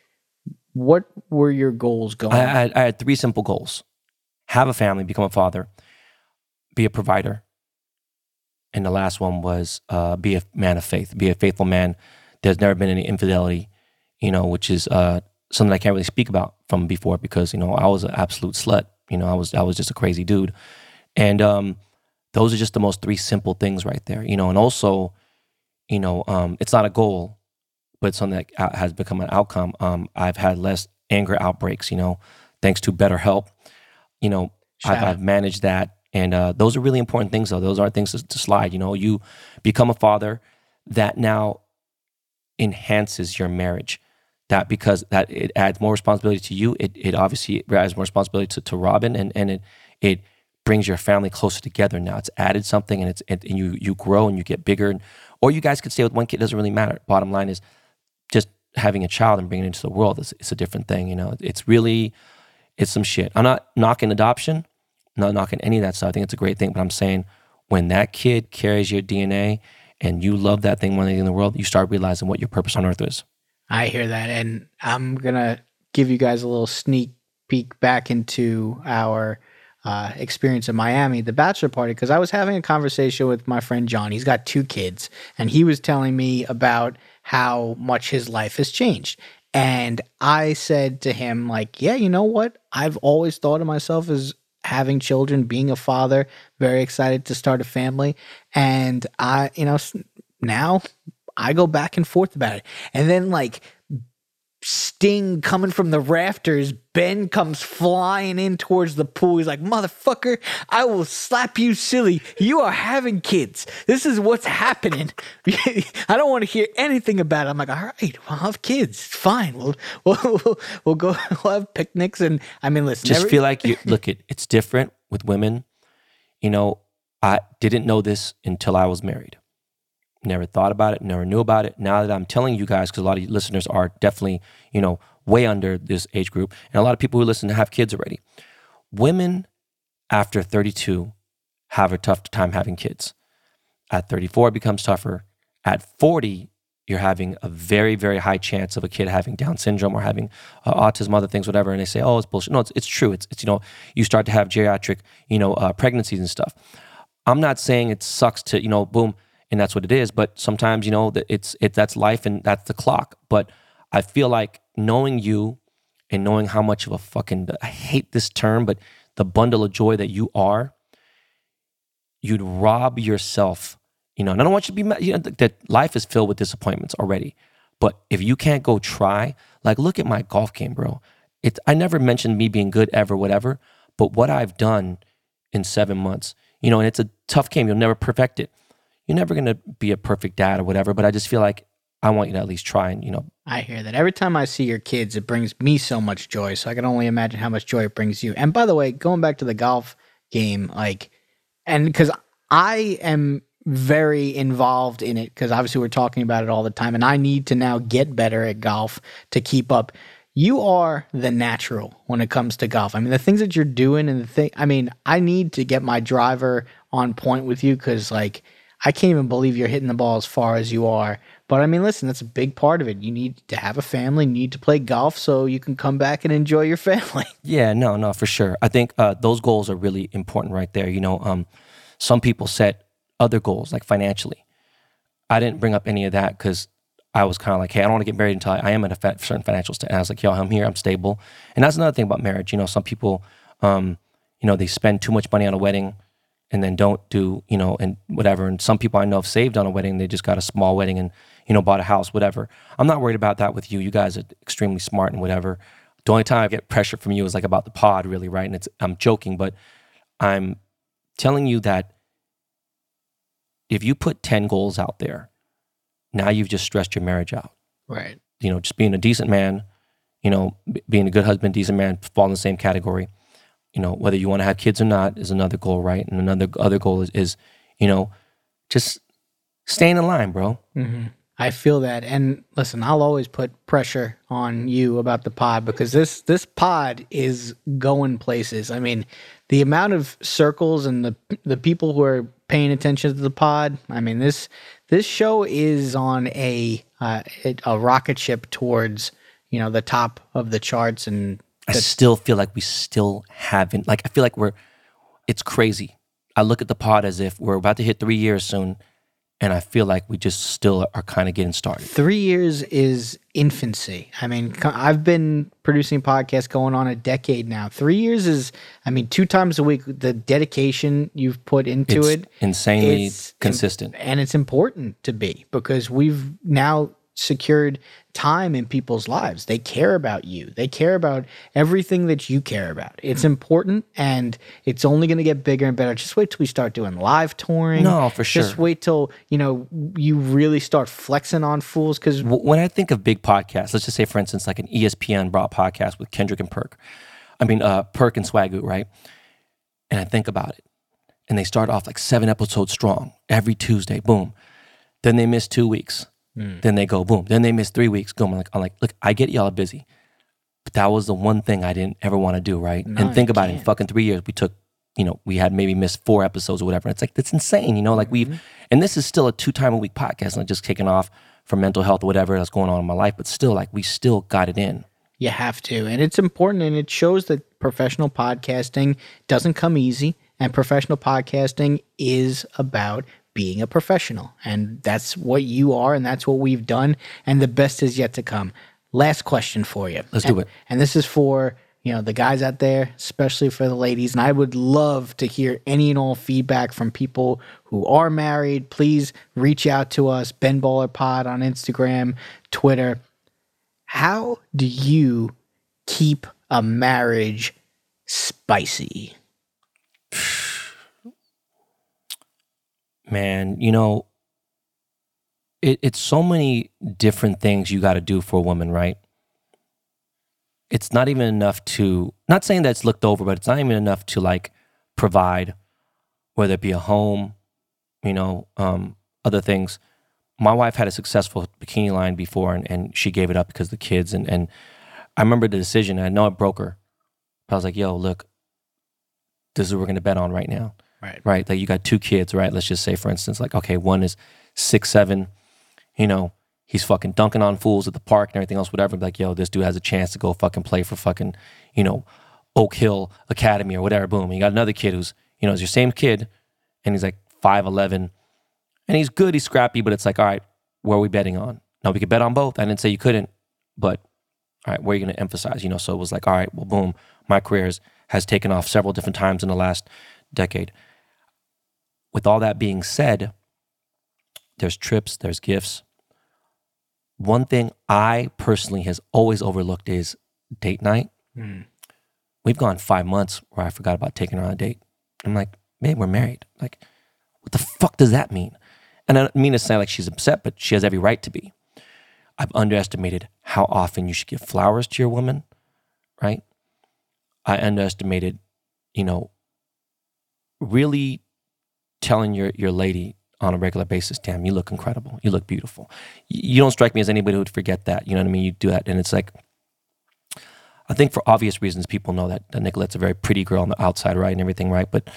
what were your goals going? I, I, I had three simple goals: have a family, become a father, be a provider, and the last one was uh, be a man of faith, be a faithful man. There's never been any infidelity, you know, which is uh, something I can't really speak about from before because you know I was an absolute slut. You know, I was I was just a crazy dude, and um, those are just the most three simple things right there. You know, and also, you know, um, it's not a goal but something that has become an outcome. Um, I've had less anger outbreaks, you know, thanks to BetterHelp. You know, I've, I've, managed that. And uh, those are really important things, though. Those aren't things to, to slide. You know, you become a father that now enhances your marriage. That because that it adds more responsibility to you. It, it obviously adds more responsibility to, to Robin, and, and it it brings your family closer together. Now it's added something, and it's and you you grow and you get bigger. And, or you guys could stay with one kid. It Doesn't really matter. Bottom line is just having a child and bringing it into the world is, is a different thing. You know, it's really, it's some shit. I'm not knocking adoption, not knocking any of that stuff. I think it's a great thing, but I'm saying when that kid carries your DNA and you love that thing more than in the world, you start realizing what your purpose on earth is. I hear that. And I'm to give you guys a little sneak peek back into our uh, experience in Miami, the bachelor party, because I was having a conversation with my friend John. He's got two kids, and he was telling me about how much his life has changed. And I said to him, like, yeah, you know what? I've always thought of myself as having children, being a father, very excited to start a family. And I, you know, now I go back and forth about it. And then, like, sting coming from the rafters. Ben comes flying in towards the pool. He's like, Motherfucker, I will slap you silly. You are having kids. This is what's happening. I don't want to hear anything about it. I'm like, All right, we'll have kids. It's fine. We'll, we'll, we'll, we'll go we'll have picnics. And I mean, listen, just feel like you look, it, it's different with women. You know, I didn't know this until I was married never thought about it, never knew about it. Now that I'm telling you guys, because a lot of listeners are definitely, you know, way under this age group, and a lot of people who listen have kids already. Women after 32 have a tough time having kids. At 34, it becomes tougher. At 40, you're having a very, very high chance of a kid having Down syndrome or having uh, autism, other things, whatever. And they say, oh, it's bullshit. No, it's, it's true. It's, it's, you know, you start to have geriatric, you know, uh, pregnancies and stuff. I'm not saying it sucks to, you know, boom, and that's what it is. But sometimes, you know, that it's it that's life and that's the clock. But I feel like knowing you and knowing how much of a fucking I hate this term, but the bundle of joy that you are, you'd rob yourself. You know, and I don't want you to be you know, that life is filled with disappointments already. But if you can't go try, like look at my golf game, bro. It I never mentioned me being good ever, whatever. But what I've done in seven months, you know, and it's a tough game. You'll never perfect it you're never going to be a perfect dad or whatever, but I just feel like I want you to at least try and, you know. I hear that. Every time I see your kids, it brings me so much joy. So I can only imagine how much joy it brings you. And by the way, going back to the golf game, like, and because I am very involved in it, because obviously we're talking about it all the time, and I need to now get better at golf to keep up. You are the natural when it comes to golf. I mean, the things that you're doing and the thing, I mean, I need to get my driver on point with you because, like, I can't even believe you're hitting the ball as far as you are. But I mean, listen, that's a big part of it. You need to have a family, need to play golf so you can come back and enjoy your family. Yeah, no, no, for sure. I think uh, those goals are really important right there. You know, um, some people set other goals like financially. I didn't bring up any of that because I was kind of like, hey, I don't want to get married until I, am in a certain financial state. And I was like, yo, I'm here, I'm stable. And that's another thing about marriage. You know, some people, um, you know, they spend too much money on a wedding and then don't do, you know, and whatever. And some people I know have saved on a wedding. They just got a small wedding and, you know, bought a house, whatever. I'm not worried about that with you. You guys are extremely smart and whatever. The only time I get pressure from you is like about the pod, really, right? And it's, I'm joking, but I'm telling you that if you put 10 goals out there, now you've just stressed your marriage out. Right. You know, just being a decent man, you know, being a good husband, decent man, fall in the same category you know, whether you want to have kids or not is another goal, right? And another other goal is, is you know, just staying in line, bro. Mm-hmm. I feel that, and listen, I'll always put pressure on you about the pod because this this pod is going places. I mean, the amount of circles and the the people who are paying attention to the pod. I mean this this show is on a uh, a rocket ship towards you know the top of the charts and I still feel like we still haven't. Like I feel like we're. It's crazy. I look at the pod as if we're about to hit three years soon, and I feel like we just still are kind of getting started. Three years is infancy. I mean, I've been producing podcasts going on a decade now. Three years is, I mean, two times a week. The dedication you've put into it's it, insanely consistent, and it's important to be because we've now secured time in people's lives. They care about you. They care about everything that you care about. It's important and it's only going to get bigger and better. Just wait till we start doing live touring. No, for sure. Just wait till, you know, you really start flexing on fools cuz when I think of big podcasts, let's just say for instance like an ESPN brought podcast with Kendrick and Perk. I mean, uh Perk and Swagu, right? And I think about it. And they start off like 7 episodes strong every Tuesday, boom. Then they miss 2 weeks Mm. Then they go boom. Then they miss three weeks. Go. I'm like, I'm like, look, I get y'all busy. But that was the one thing I didn't ever want to do, right? No, and think about it, in fucking three years, we took, you know, we had maybe missed four episodes or whatever. It's like, that's insane, you know, like Mm-hmm. we've, and this is still a two time a week podcast, not just kicking off for mental health or whatever that's going on in my life, but still, like, we still got it in. You have to. And it's important and it shows that professional podcasting doesn't come easy and professional podcasting is about being a professional. And that's what you are and that's what we've done and the best is yet to come. Last question for you. Let's do it. And this is for, you know, the guys out there, especially for the ladies. And I would love to hear any and all feedback from people who are married. Please reach out to us, Ben Baller Pod on Instagram, Twitter how do you keep a marriage spicy? Man, you know, it, it's so many different things you got to do for a woman, right? It's not even enough to, not saying that it's looked over, but it's not even enough to like provide, whether it be a home, you know, um, other things. My wife had a successful bikini line before and, and she gave it up because the kids. And, and I remember the decision. I know it broke her. But I was like, yo, look, this is what we're going to bet on right now Right. right? Like you got two kids, right? Let's just say, for instance, like, okay, one is six, seven, you know, he's fucking dunking on fools at the park and everything else, whatever. Like, yo, this dude has a chance to go fucking play for fucking, you know, Oak Hill Academy or whatever. Boom. You got another kid who's, you know, is your same kid and he's like 5'11 and he's good, he's scrappy, but it's like, all right, where are we betting on? No, we could bet on both. I didn't say you couldn't, but all right, where are you going to emphasize? You know, so it was like, all right, well, boom, my career has taken off several different times in the last decade. With all that being said, there's trips, there's gifts. One thing I personally has always overlooked is date night. Mm. We've gone five months where I forgot about taking her on a date. I'm like, man, we're married. Like, what the fuck does that mean? And I don't mean to sound like she's upset, but she has every right to be. I've underestimated how often you should give flowers to your woman, right? I underestimated, you know, really telling your your lady on a regular basis, damn, you look incredible. You look beautiful. You don't strike me as anybody who would forget that. You know what I mean? You do that. And it's like, I think for obvious reasons, people know that, that Nicolette's a very pretty girl on the outside, right? And everything, right? But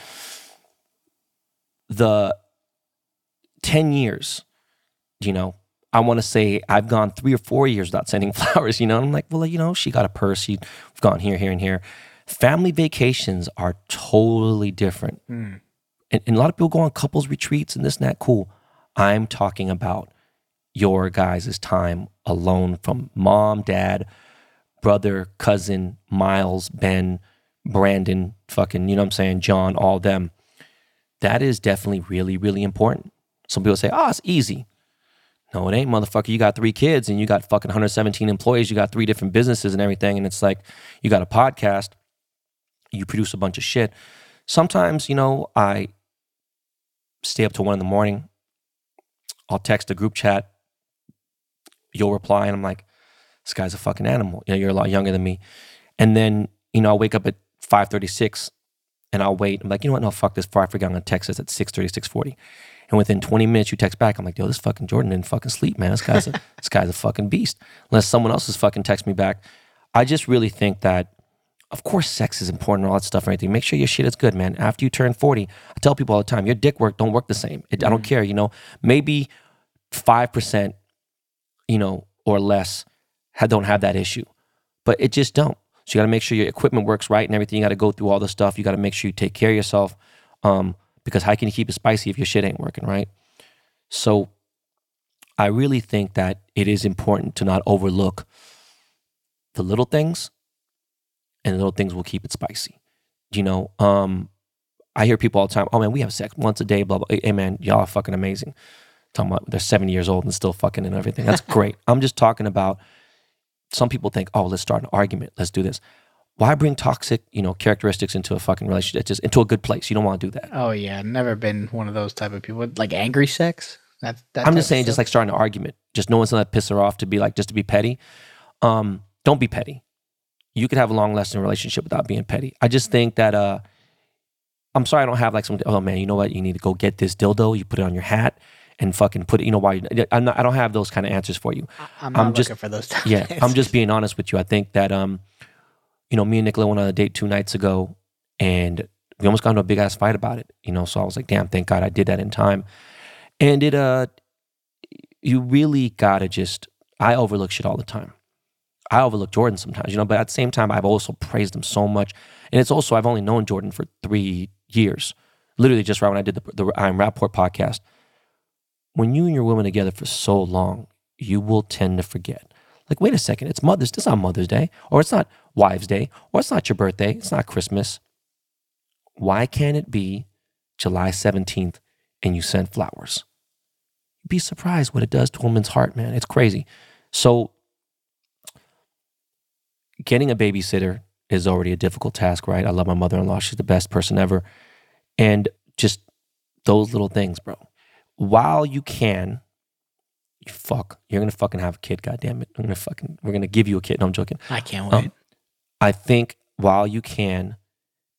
the 10 years, you know, I want to say I've gone three or four years without sending flowers, you know? And I'm like, well, you know, she got a purse. She, we've gone here, here, and here. Family vacations are totally different. Mm. And, and a lot of people go on couples retreats and this and that. Cool. I'm talking about your guys' time alone from mom, dad, brother, cousin, Miles, Ben, Brandon, fucking, you know what I'm saying, John, all them. That is definitely really, really important. Some people say, oh, it's easy. No, it ain't, motherfucker. You got three kids and you got fucking 117 employees. You got three different businesses and everything. And it's like, you got a podcast, you produce a bunch of shit. Sometimes, you know, I stay up till one in the morning. I'll text a group chat. You'll reply, and I'm like, this guy's a fucking animal. You know, you're a lot younger than me. And then, you know, I'll wake up at 536 and I'll wait. I'm like, you know what? No, fuck this. Before I forget, I'm going to text this at 630, 640. And within 20 minutes, you text back. I'm like, yo, this fucking Jordan didn't fucking sleep, man. This guy's a, this guy's a fucking beast. Unless someone else is fucking text me back. I just really think that, of course, sex is important and all that stuff and everything. Make sure your shit is good, man. After you turn 40, I tell people all the time, your dick work don't work the same. It, I don't care, you know. Maybe 5%, you know, or less don't have that issue. But it just don't. So you got to make sure your equipment works right and everything. You got to go through all the stuff. You got to make sure you take care of yourself. Um, because how can you keep it spicy if your shit ain't working, right? So I really think that it is important to not overlook the little things, and little things will keep it spicy. You know, um, I hear people all the time, oh man, we have sex once a day, blah, blah. Hey man, y'all are fucking amazing. Talking about they're 70 years old and still fucking and everything. That's great. I'm just talking about some people think, oh, let's start an argument. Let's do this. Why bring toxic, you know, characteristics into a fucking relationship? It's just into a good place. You don't want to do that. Oh yeah, never been one of those type of people. Like angry sex. That, that I'm just saying, just like starting an argument. Just no one's gonna piss her off to be like, just to be petty. Um, don't be petty. You could have a long lasting relationship without being petty. I just think that uh I'm sorry I don't have like some oh man, you know what? You need to go get this dildo, you put it on your hat and fucking put it, you know why I'm not, I don't have those kind of answers for you. I'm not I'm just- looking for those. Yeah, I'm just being honest with you. I think that um you know, me and Nicola went on a date two nights ago and we almost got into a big ass fight about it, you know. So I was like, damn, thank God I did that in time. And it, uh, you really gotta just, I overlook shit all the time. I overlook Jordan sometimes, you know, but at the same time, I've also praised him so much. And it's also, I've only known Jordan for three years, literally just right when I did the, the I'm Rapaport podcast. When you and your woman together for so long, you will tend to forget. Like, wait a second, it's Mother's, it's not Mother's Day, or it's not Wives' Day, or it's not your birthday, it's not Christmas. Why can't it be July 17th and you send flowers? Be surprised what it does to a woman's heart, man. It's crazy. So, getting a babysitter is already a difficult task, right? I love my mother in law. She's the best person ever. And just those little things, bro. While you can, you fuck, you're gonna fucking have a kid, goddamn it. I'm gonna fucking, we're gonna give you a kid. No, I'm joking. I can't wait. Um, I think while you can,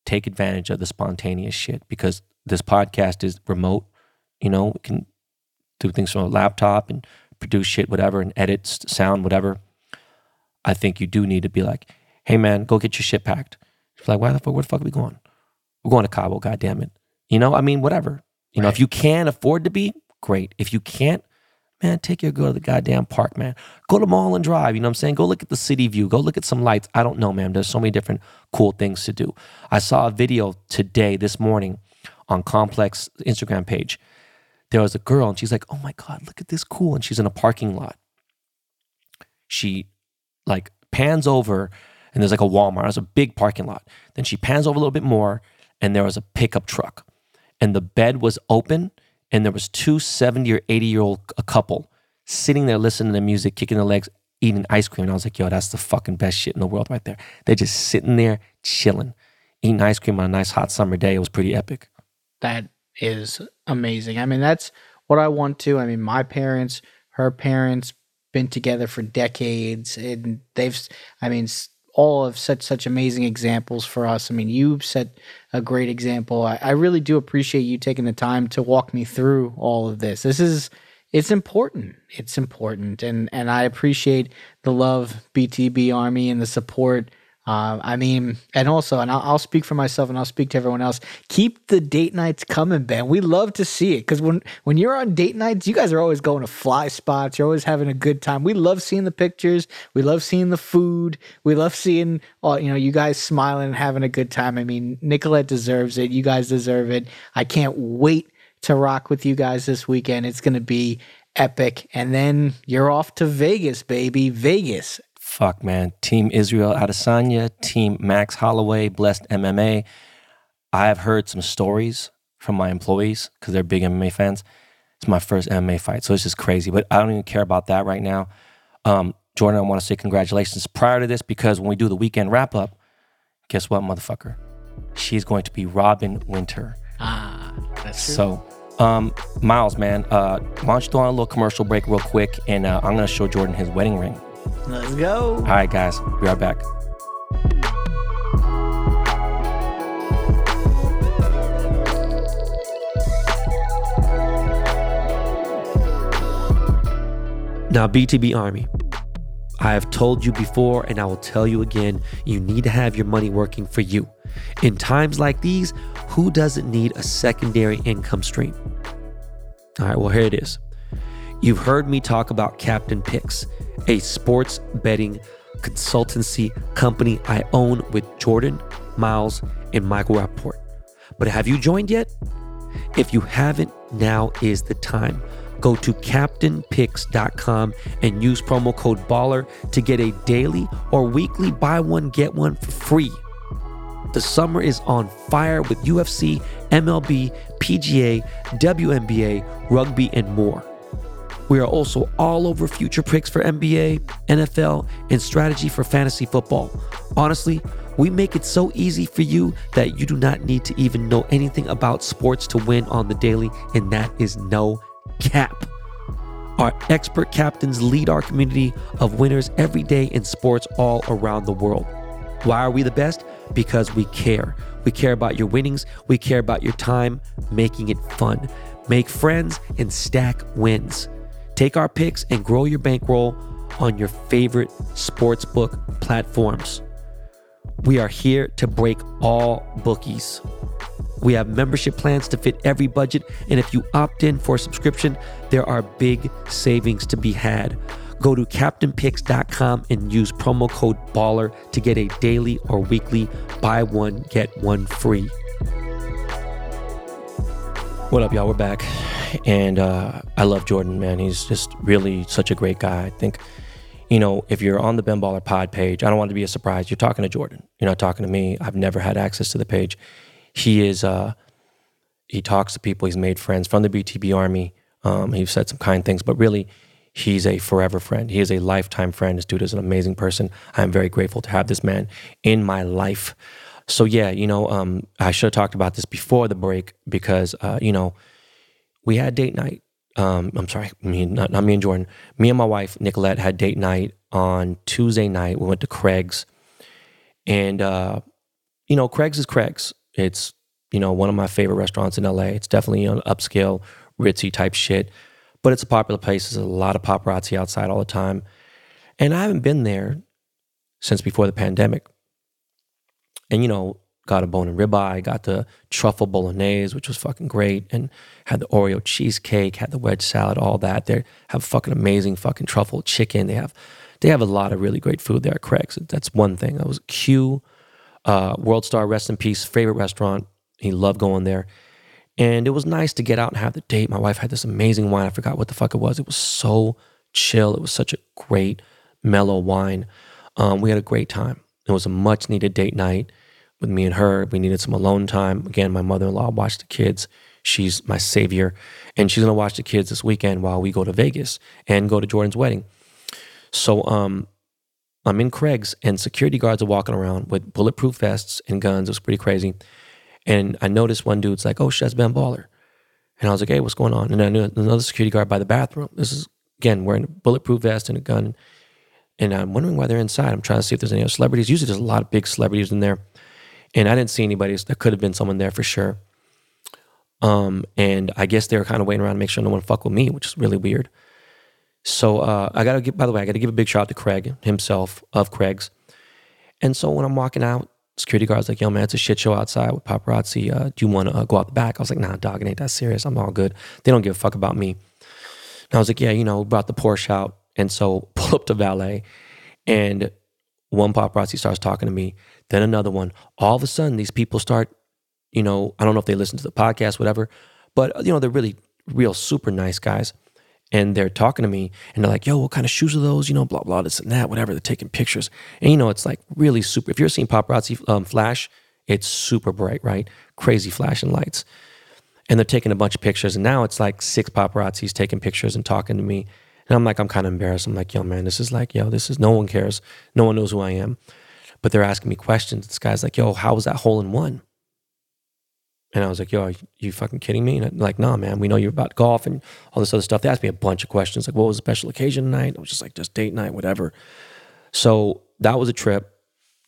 take advantage of the spontaneous shit because this podcast is remote. You know, we can do things from a laptop and produce shit, whatever, and edit sound, whatever. I think you do need to be like, hey man, go get your shit packed. She's like, why the fuck, where the fuck are we going? We're going to Cabo, God damn it. You know, I mean, whatever. You know, if you can afford to be, great. If you can't, man, take your girl to the goddamn park, man. Go to Mulholland Drive, you know what I'm saying? Go look at the city view. Go look at some lights. I don't know, man. There's so many different cool things to do. I saw a video today, this morning, on Complex Instagram page. There was a girl and she's like, oh my God, look at this cool. And she's in a parking lot. She like pans over and there's like a Walmart. There's a big parking lot. Then she pans over a little bit more and there was a pickup truck. And the bed was open and there was two 70 or 80 year old a couple sitting there listening to music, kicking their legs, eating ice cream. And I was like, yo, that's the fucking best shit in the world right there. They're just sitting there chilling, eating ice cream on a nice hot summer day. It was pretty epic. that is amazing. I mean, that's what I want to. I mean, my parents, her parents, been together for decades, and they've, I mean, all of such such amazing examples for us. I mean, you set a great example. I, I really do appreciate you taking the time to walk me through all of this. This is it's important. It's important, and and I appreciate the love, BTB Army, and the support. Uh, I mean, and also, and I'll, I'll speak for myself, and I'll speak to everyone else. Keep the date nights coming, Ben. We love to see it because when when you're on date nights, you guys are always going to fly spots. You're always having a good time. We love seeing the pictures. We love seeing the food. We love seeing, all you know, you guys smiling and having a good time. I mean, Nicolette deserves it. You guys deserve it. I can't wait to rock with you guys this weekend. It's going to be epic. And then you're off to Vegas, baby. Vegas. Fuck, man. Team Israel Adesanya, Team Max Holloway, Blessed MMA. I have heard some stories from my employees because they're big MMA fans. It's my first MMA fight, so it's just crazy. But I don't even care about that right now. Um, Jordan, I want to say congratulations prior to this because when we do the weekend wrap up, guess what, motherfucker? She's going to be Robin Winter. Ah, that's true. So, um, Miles, man, uh, why don't you throw on a little commercial break real quick, and uh, I'm gonna show Jordan his wedding ring. Let's go. All right, guys, be right back. Now, BTB Army, I have told you before and I will tell you again you need to have your money working for you. In times like these, who doesn't need a secondary income stream? All right, well, here it is. You've heard me talk about Captain Picks, a sports betting consultancy company I own with Jordan, Miles, and Michael Rapaport. But have you joined yet? If you haven't, now is the time. Go to captainpicks.com and use promo code BALLER to get a daily or weekly buy one, get one for free. The summer is on fire with UFC, MLB, PGA, WNBA, rugby, and more. We are also all over future picks for NBA, NFL, and strategy for fantasy football. Honestly, we make it so easy for you that you do not need to even know anything about sports to win on the daily, and that is no cap. Our expert captains lead our community of winners every day in sports all around the world. Why are we the best? Because we care. We care about your winnings, we care about your time, making it fun. Make friends and stack wins. Take our picks and grow your bankroll on your favorite sportsbook platforms. We are here to break all bookies. We have membership plans to fit every budget, and if you opt in for a subscription, there are big savings to be had. Go to captainpicks.com and use promo code BALLER to get a daily or weekly buy one, get one free. What up, y'all? We're back. And uh, I love Jordan, man. He's just really such a great guy. I think, you know, if you're on the Ben Baller pod page, I don't want to be a surprise. You're talking to Jordan. You're not talking to me. I've never had access to the page. He is, uh, he talks to people. He's made friends from the BTB Army. Um, he's said some kind things, but really, he's a forever friend. He is a lifetime friend. This dude is an amazing person. I am very grateful to have this man in my life. So yeah, you know, um, I should have talked about this before the break because uh, you know we had date night. Um, I'm sorry, me not, not me and Jordan. Me and my wife Nicolette had date night on Tuesday night. We went to Craig's, and uh, you know, Craig's is Craig's. It's you know one of my favorite restaurants in LA. It's definitely an upscale, ritzy type shit, but it's a popular place. There's a lot of paparazzi outside all the time, and I haven't been there since before the pandemic. And you know, got a bone-in ribeye, got the truffle bolognese, which was fucking great, and had the Oreo cheesecake, had the wedge salad, all that. They have fucking amazing fucking truffle chicken. They have they have a lot of really great food there at Craig's. That's one thing. That was Q, uh, World Star, rest in peace, favorite restaurant. He loved going there. And it was nice to get out and have the date. My wife had this amazing wine. I forgot what the fuck it was. It was so chill. It was such a great, mellow wine. Um, we had a great time. It was a much needed date night with me and her. We needed some alone time. Again, my mother in law watched the kids. She's my savior. And she's going to watch the kids this weekend while we go to Vegas and go to Jordan's wedding. So um, I'm in Craig's and security guards are walking around with bulletproof vests and guns. It was pretty crazy. And I noticed one dude's like, oh, that's Ben Baller. And I was like, hey, what's going on? And I knew another security guard by the bathroom. This is, again, wearing a bulletproof vest and a gun. And I'm wondering why they're inside. I'm trying to see if there's any other celebrities. Usually there's a lot of big celebrities in there. And I didn't see anybody. So There could have been someone there for sure. Um, and I guess they were kind of waiting around to make sure no one fuck with me, which is really weird. So uh, I gotta give. By the way, I gotta give a big shout out to Craig himself of Craig's. And so when I'm walking out, security guard's like, "Yo, man, it's a shit show outside with paparazzi. Uh, do you want to uh, go out the back?" I was like, "Nah, dog, it ain't that serious. I'm all good. They don't give a fuck about me." And I was like, "Yeah, you know, brought the Porsche out." And so pull up to valet, and one paparazzi starts talking to me, then another one. All of a sudden, these people start, you know, I don't know if they listen to the podcast, whatever, but, you know, they're really real super nice guys. And they're talking to me and they're like, yo, what kind of shoes are those? You know, blah, blah, this and that, whatever. They're taking pictures. And, you know, it's like really super. If you're seeing paparazzi um, flash, it's super bright, right? Crazy flashing lights. And they're taking a bunch of pictures. And now it's like six paparazzis taking pictures and talking to me. And I'm like, I'm kind of embarrassed. I'm like, yo, man, this is like, yo, this is no one cares. No one knows who I am. But they're asking me questions. This guy's like, yo, how was that hole in one? And I was like, yo, are you fucking kidding me? And I'm like, nah, man, we know you're about golf and all this other stuff. They asked me a bunch of questions, like, what was the special occasion tonight? I was just like, just date night, whatever. So that was a trip.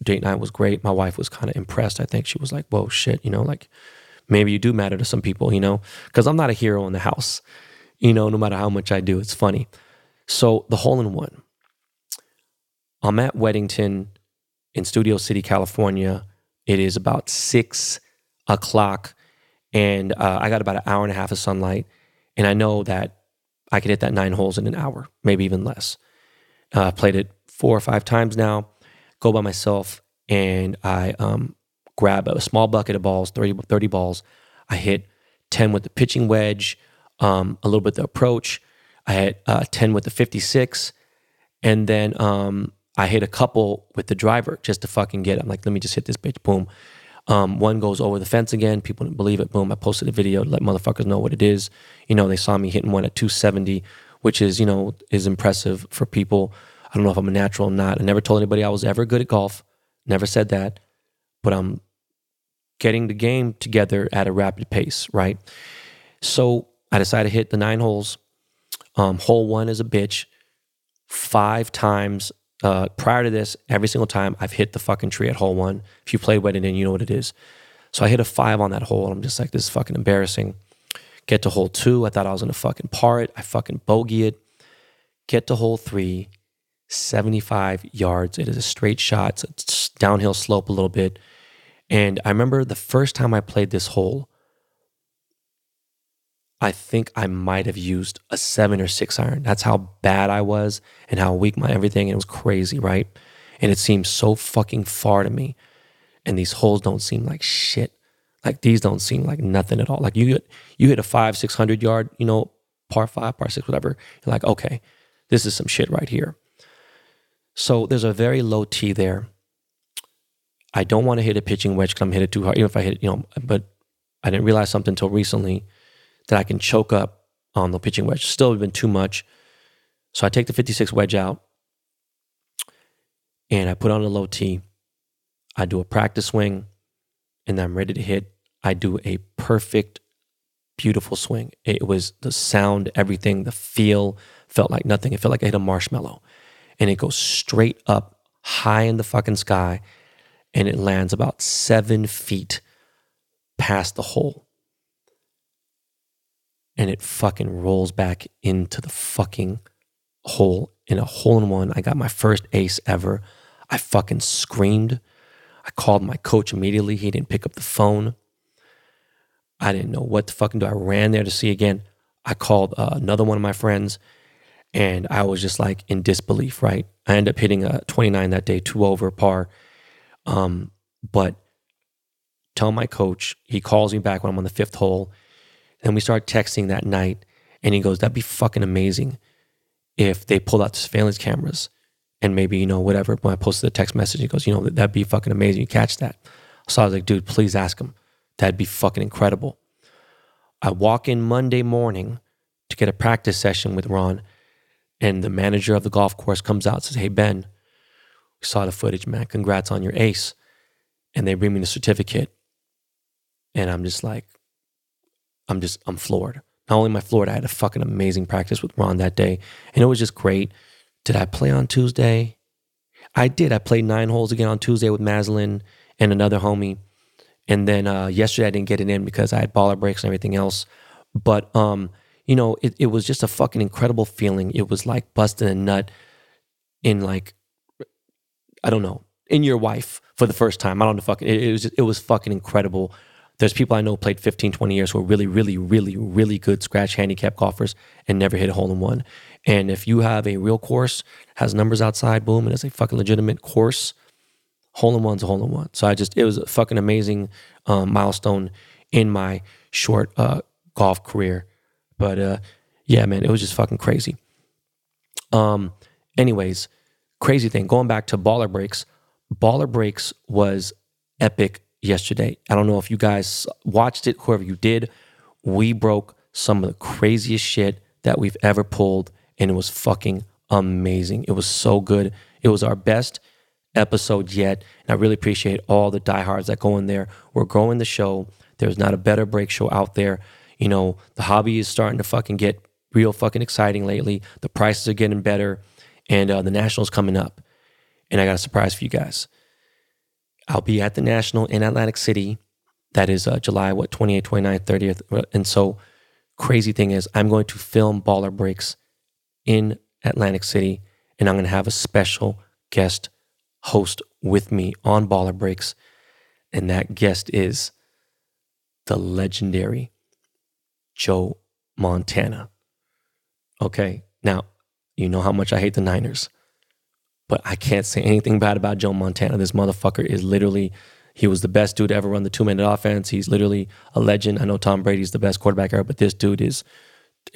Date night was great. My wife was kind of impressed. I think she was like, whoa, shit, you know, like maybe you do matter to some people, you know, because I'm not a hero in the house, you know, no matter how much I do. It's funny. So the hole in one. I'm at Weddington in Studio City, California. It is about six o'clock, and uh, I got about an hour and a half of sunlight, and I know that I could hit that nine holes in an hour, maybe even less. Uh, I've played it four or five times now. Go by myself, and I um, grab a small bucket of balls, 30, 30 balls. I hit 10 with the pitching wedge, um, a little bit the approach, I hit uh, 10 with the 56. And then um, I hit a couple with the driver just to fucking get it. I'm like, let me just hit this bitch. Boom. Um, one goes over the fence again. People didn't believe it. Boom. I posted a video to let motherfuckers know what it is. You know, they saw me hitting one at 270, which is, you know, is impressive for people. I don't know if I'm a natural or not. I never told anybody I was ever good at golf. Never said that. But I'm getting the game together at a rapid pace, right? So I decided to hit the nine holes um, hole one is a bitch. Five times uh, prior to this, every single time I've hit the fucking tree at hole one. If you played Weddington, you know what it is. So I hit a five on that hole, and I'm just like, this is fucking embarrassing. Get to hole two, I thought I was gonna fucking par it. I fucking bogey it. Get to hole three, 75 yards. It is a straight shot. It's downhill slope a little bit. And I remember the first time I played this hole, I think I might have used a seven or six iron. That's how bad I was and how weak my everything. And it was crazy, right? And it seemed so fucking far to me. And these holes don't seem like shit. Like these don't seem like nothing at all. Like you get you hit a five, six hundred yard, you know, par five, par six, whatever. You're like, okay, this is some shit right here. So there's a very low tee there. I don't want to hit a pitching wedge because I'm hit it too hard. Even if I hit it, you know, but I didn't realize something until recently that I can choke up on the pitching wedge. Still been too much. So I take the 56 wedge out and I put on a low tee. I do a practice swing and I'm ready to hit. I do a perfect, beautiful swing. It was the sound, everything, the feel felt like nothing. It felt like I hit a marshmallow. And it goes straight up high in the fucking sky and it lands about seven feet past the hole and it fucking rolls back into the fucking hole in a hole in one. I got my first ace ever. I fucking screamed. I called my coach immediately. He didn't pick up the phone. I didn't know what to fucking do. I ran there to see again. I called uh, another one of my friends and I was just like in disbelief, right? I ended up hitting a 29 that day, two over par. Um, but tell my coach, he calls me back when I'm on the fifth hole and we started texting that night. And he goes, That'd be fucking amazing if they pulled out the surveillance cameras and maybe, you know, whatever. When I posted the text message, he goes, You know, that'd be fucking amazing. You catch that. So I was like, Dude, please ask him. That'd be fucking incredible. I walk in Monday morning to get a practice session with Ron, and the manager of the golf course comes out and says, Hey, Ben, we saw the footage, man. Congrats on your ace. And they bring me the certificate. And I'm just like, I'm just, I'm floored. Not only am I floored, I had a fucking amazing practice with Ron that day, and it was just great. Did I play on Tuesday? I did. I played nine holes again on Tuesday with Maslin and another homie. And then uh, yesterday I didn't get it in because I had baller breaks and everything else. But um, you know, it, it was just a fucking incredible feeling. It was like busting a nut in like I don't know, in your wife for the first time. I don't know fucking it, it was just, it was fucking incredible there's people I know played 15, 20 years who are really, really, really, really good scratch handicap golfers and never hit a hole in one. And if you have a real course, has numbers outside, boom, and it's a fucking legitimate course, hole in one's a hole in one. So I just, it was a fucking amazing um, milestone in my short uh, golf career. But uh, yeah, man, it was just fucking crazy. Um, anyways, crazy thing, going back to baller breaks, baller breaks was epic yesterday. I don't know if you guys watched it, whoever you did. We broke some of the craziest shit that we've ever pulled, and it was fucking amazing. It was so good. It was our best episode yet. And I really appreciate all the diehards that go in there. We're growing the show. There's not a better break show out there. You know, the hobby is starting to fucking get real fucking exciting lately. The prices are getting better, and uh, the Nationals coming up. And I got a surprise for you guys. I'll be at the National in Atlantic City. That is uh, July, what, 28th, 29th, 30th. And so, crazy thing is, I'm going to film Baller Breaks in Atlantic City, and I'm going to have a special guest host with me on Baller Breaks. And that guest is the legendary Joe Montana. Okay, now, you know how much I hate the Niners but I can't say anything bad about Joe Montana. This motherfucker is literally, he was the best dude to ever run the two minute offense. He's literally a legend. I know Tom Brady's the best quarterback ever, but this dude is,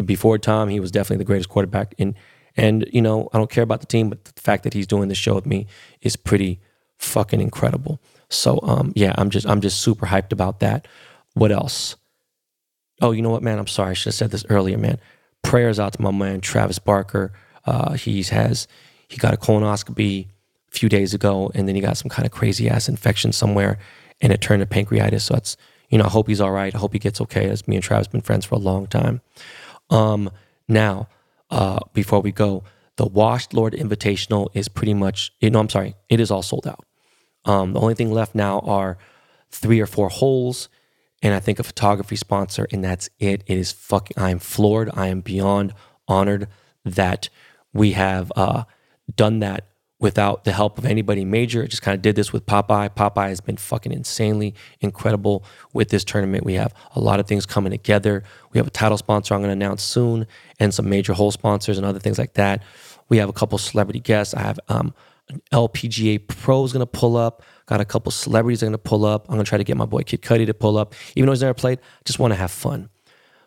before Tom, he was definitely the greatest quarterback. And, and, you know, I don't care about the team, but the fact that he's doing this show with me is pretty fucking incredible. So, um, yeah, I'm just, I'm just super hyped about that. What else? Oh, you know what, man? I'm sorry. I should have said this earlier, man. Prayers out to my man, Travis Barker. Uh, he has, he got a colonoscopy a few days ago, and then he got some kind of crazy ass infection somewhere, and it turned to pancreatitis. So that's you know I hope he's all right. I hope he gets okay. As me and Travis been friends for a long time. Um, now, uh, before we go, the Washed Lord Invitational is pretty much. Know, I'm sorry, it is all sold out. Um, the only thing left now are three or four holes, and I think a photography sponsor, and that's it. It is fucking. I am floored. I am beyond honored that we have uh, done that without the help of anybody major. I just kind of did this with Popeye. Popeye has been fucking insanely incredible with this tournament. We have a lot of things coming together. We have a title sponsor I'm going to announce soon, and some major hole sponsors and other things like that. We have a couple celebrity guests. I have um, an LPGA pro is going to pull up. Got a couple celebrities are going to pull up. I'm going to try to get my boy Kid Cudi to pull up. Even though he's never played, just want to have fun.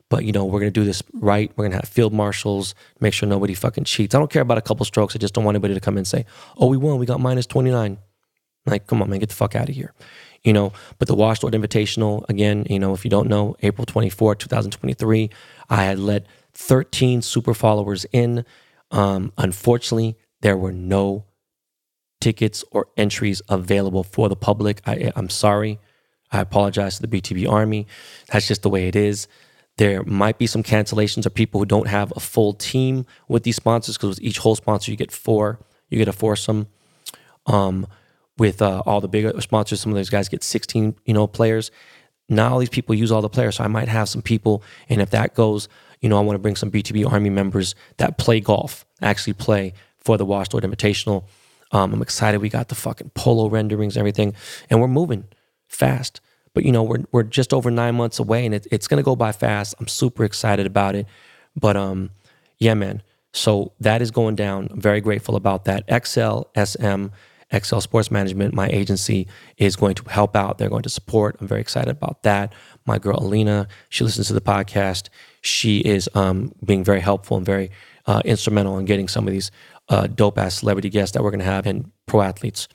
But you know, we're gonna do this right. We're gonna have field marshals, make sure nobody fucking cheats. I don't care about a couple strokes. I just don't want anybody to come in and say, "Oh, we won. We got minus 29." Like, come on, man, get the fuck out of here. You know, but the Wash Invitational, again, you know, if you don't know, April 24, 2023, I had let 13 super followers in. Um, unfortunately, there were no tickets or entries available for the public. I, I'm sorry. I apologize to the BTB Army. That's just the way it is. There might be some cancellations or people who don't have a full team with these sponsors because with each hole sponsor you get four, you get a foursome. Um, with uh, all the bigger sponsors, some of those guys get 16, you know, players. Not all these people use all the players, so I might have some people, and if that goes, you know, I want to bring some BTB Army members that play golf, actually play for the Wash Invitational. Um, I'm excited. We got the fucking polo renderings and everything, and we're moving fast. But you know, we're we're just over nine months away, and it, it's gonna go by fast. I'm super excited about it. But um, yeah, man. So that is going down. I'm very grateful about that. XL SM, XL Sports Management, my agency, is going to help out. They're going to support. I'm very excited about that. My girl Alina, she listens to the podcast. She is um, being very helpful and very uh, instrumental in getting some of these uh, dope ass celebrity guests that we're going to have and pro athletes.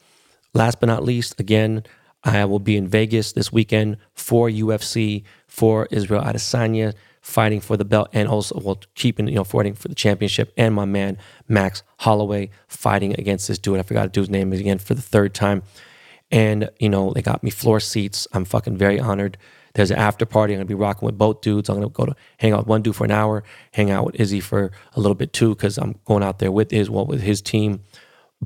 Last but not least, again, I will be in Vegas this weekend for UFC, for Israel Adesanya fighting for the belt, and also well keeping you know fighting for the championship. And my man Max Holloway fighting against this dude. I forgot to do his name again for the third time. And you know they got me floor seats. I'm fucking very honored. There's an after party. I'm gonna be rocking with both dudes. I'm gonna go to hang out with one dude for an hour, hang out with Izzy for a little bit too, because I'm going out there with his well with his team.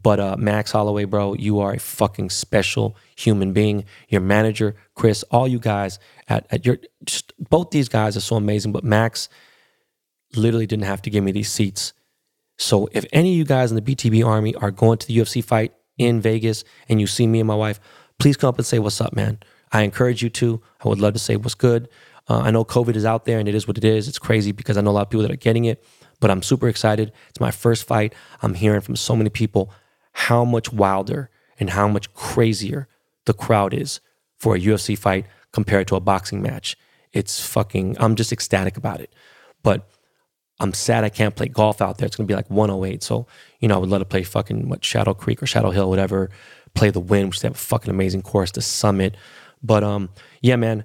But uh, Max Holloway, bro, you are a fucking special human being. Your manager, Chris, all you guys at, at your just both these guys are so amazing. But Max literally didn't have to give me these seats. So if any of you guys in the BTB Army are going to the UFC fight in Vegas and you see me and my wife, please come up and say what's up, man. I encourage you to. I would love to say what's good. Uh, I know COVID is out there and it is what it is. It's crazy because I know a lot of people that are getting it, but I'm super excited. It's my first fight. I'm hearing from so many people how much wilder and how much crazier the crowd is for a UFC fight compared to a boxing match. It's fucking, I'm just ecstatic about it. But I'm sad I can't play golf out there. It's gonna be like 108. So, you know, I would love to play fucking what Shadow Creek or Shadow Hill, whatever, play the Wynn, which they have a fucking amazing course, the summit. But um, yeah, man.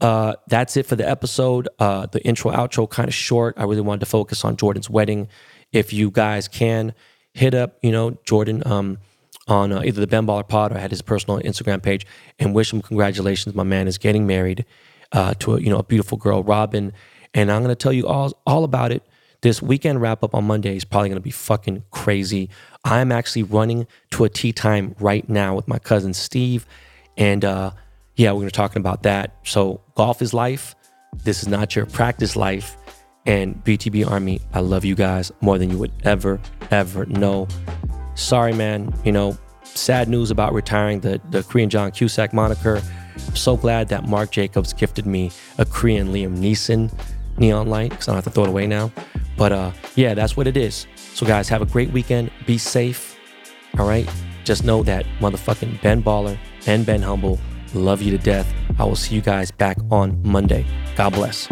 Uh, that's it for the episode. Uh, the intro, outro, kind of short. I really wanted to focus on Jordan's wedding. If you guys can, hit up, you know, Jordan um, on uh, either the Ben Baller Pod or had his personal Instagram page and wish him congratulations. My man is getting married uh, to a, you know a beautiful girl, Robin, and I'm gonna tell you all all about it. This weekend wrap up on Monday is probably gonna be fucking crazy. I'm actually running to a tee time right now with my cousin Steve, and uh, yeah, we're gonna talking about that. So golf is life. This is not your practice life. And BTB Army, I love you guys more than you would ever, ever know. Sorry, man. You know, sad news about retiring the, the Korean John Cusack moniker. So glad that Mark Jacobs gifted me a Korean Liam Neeson neon light because I don't have to throw it away now. But uh, yeah, that's what it is. So, guys, have a great weekend. Be safe. All right. Just know that motherfucking Ben Baller and Ben Humble love you to death. I will see you guys back on Monday. God bless.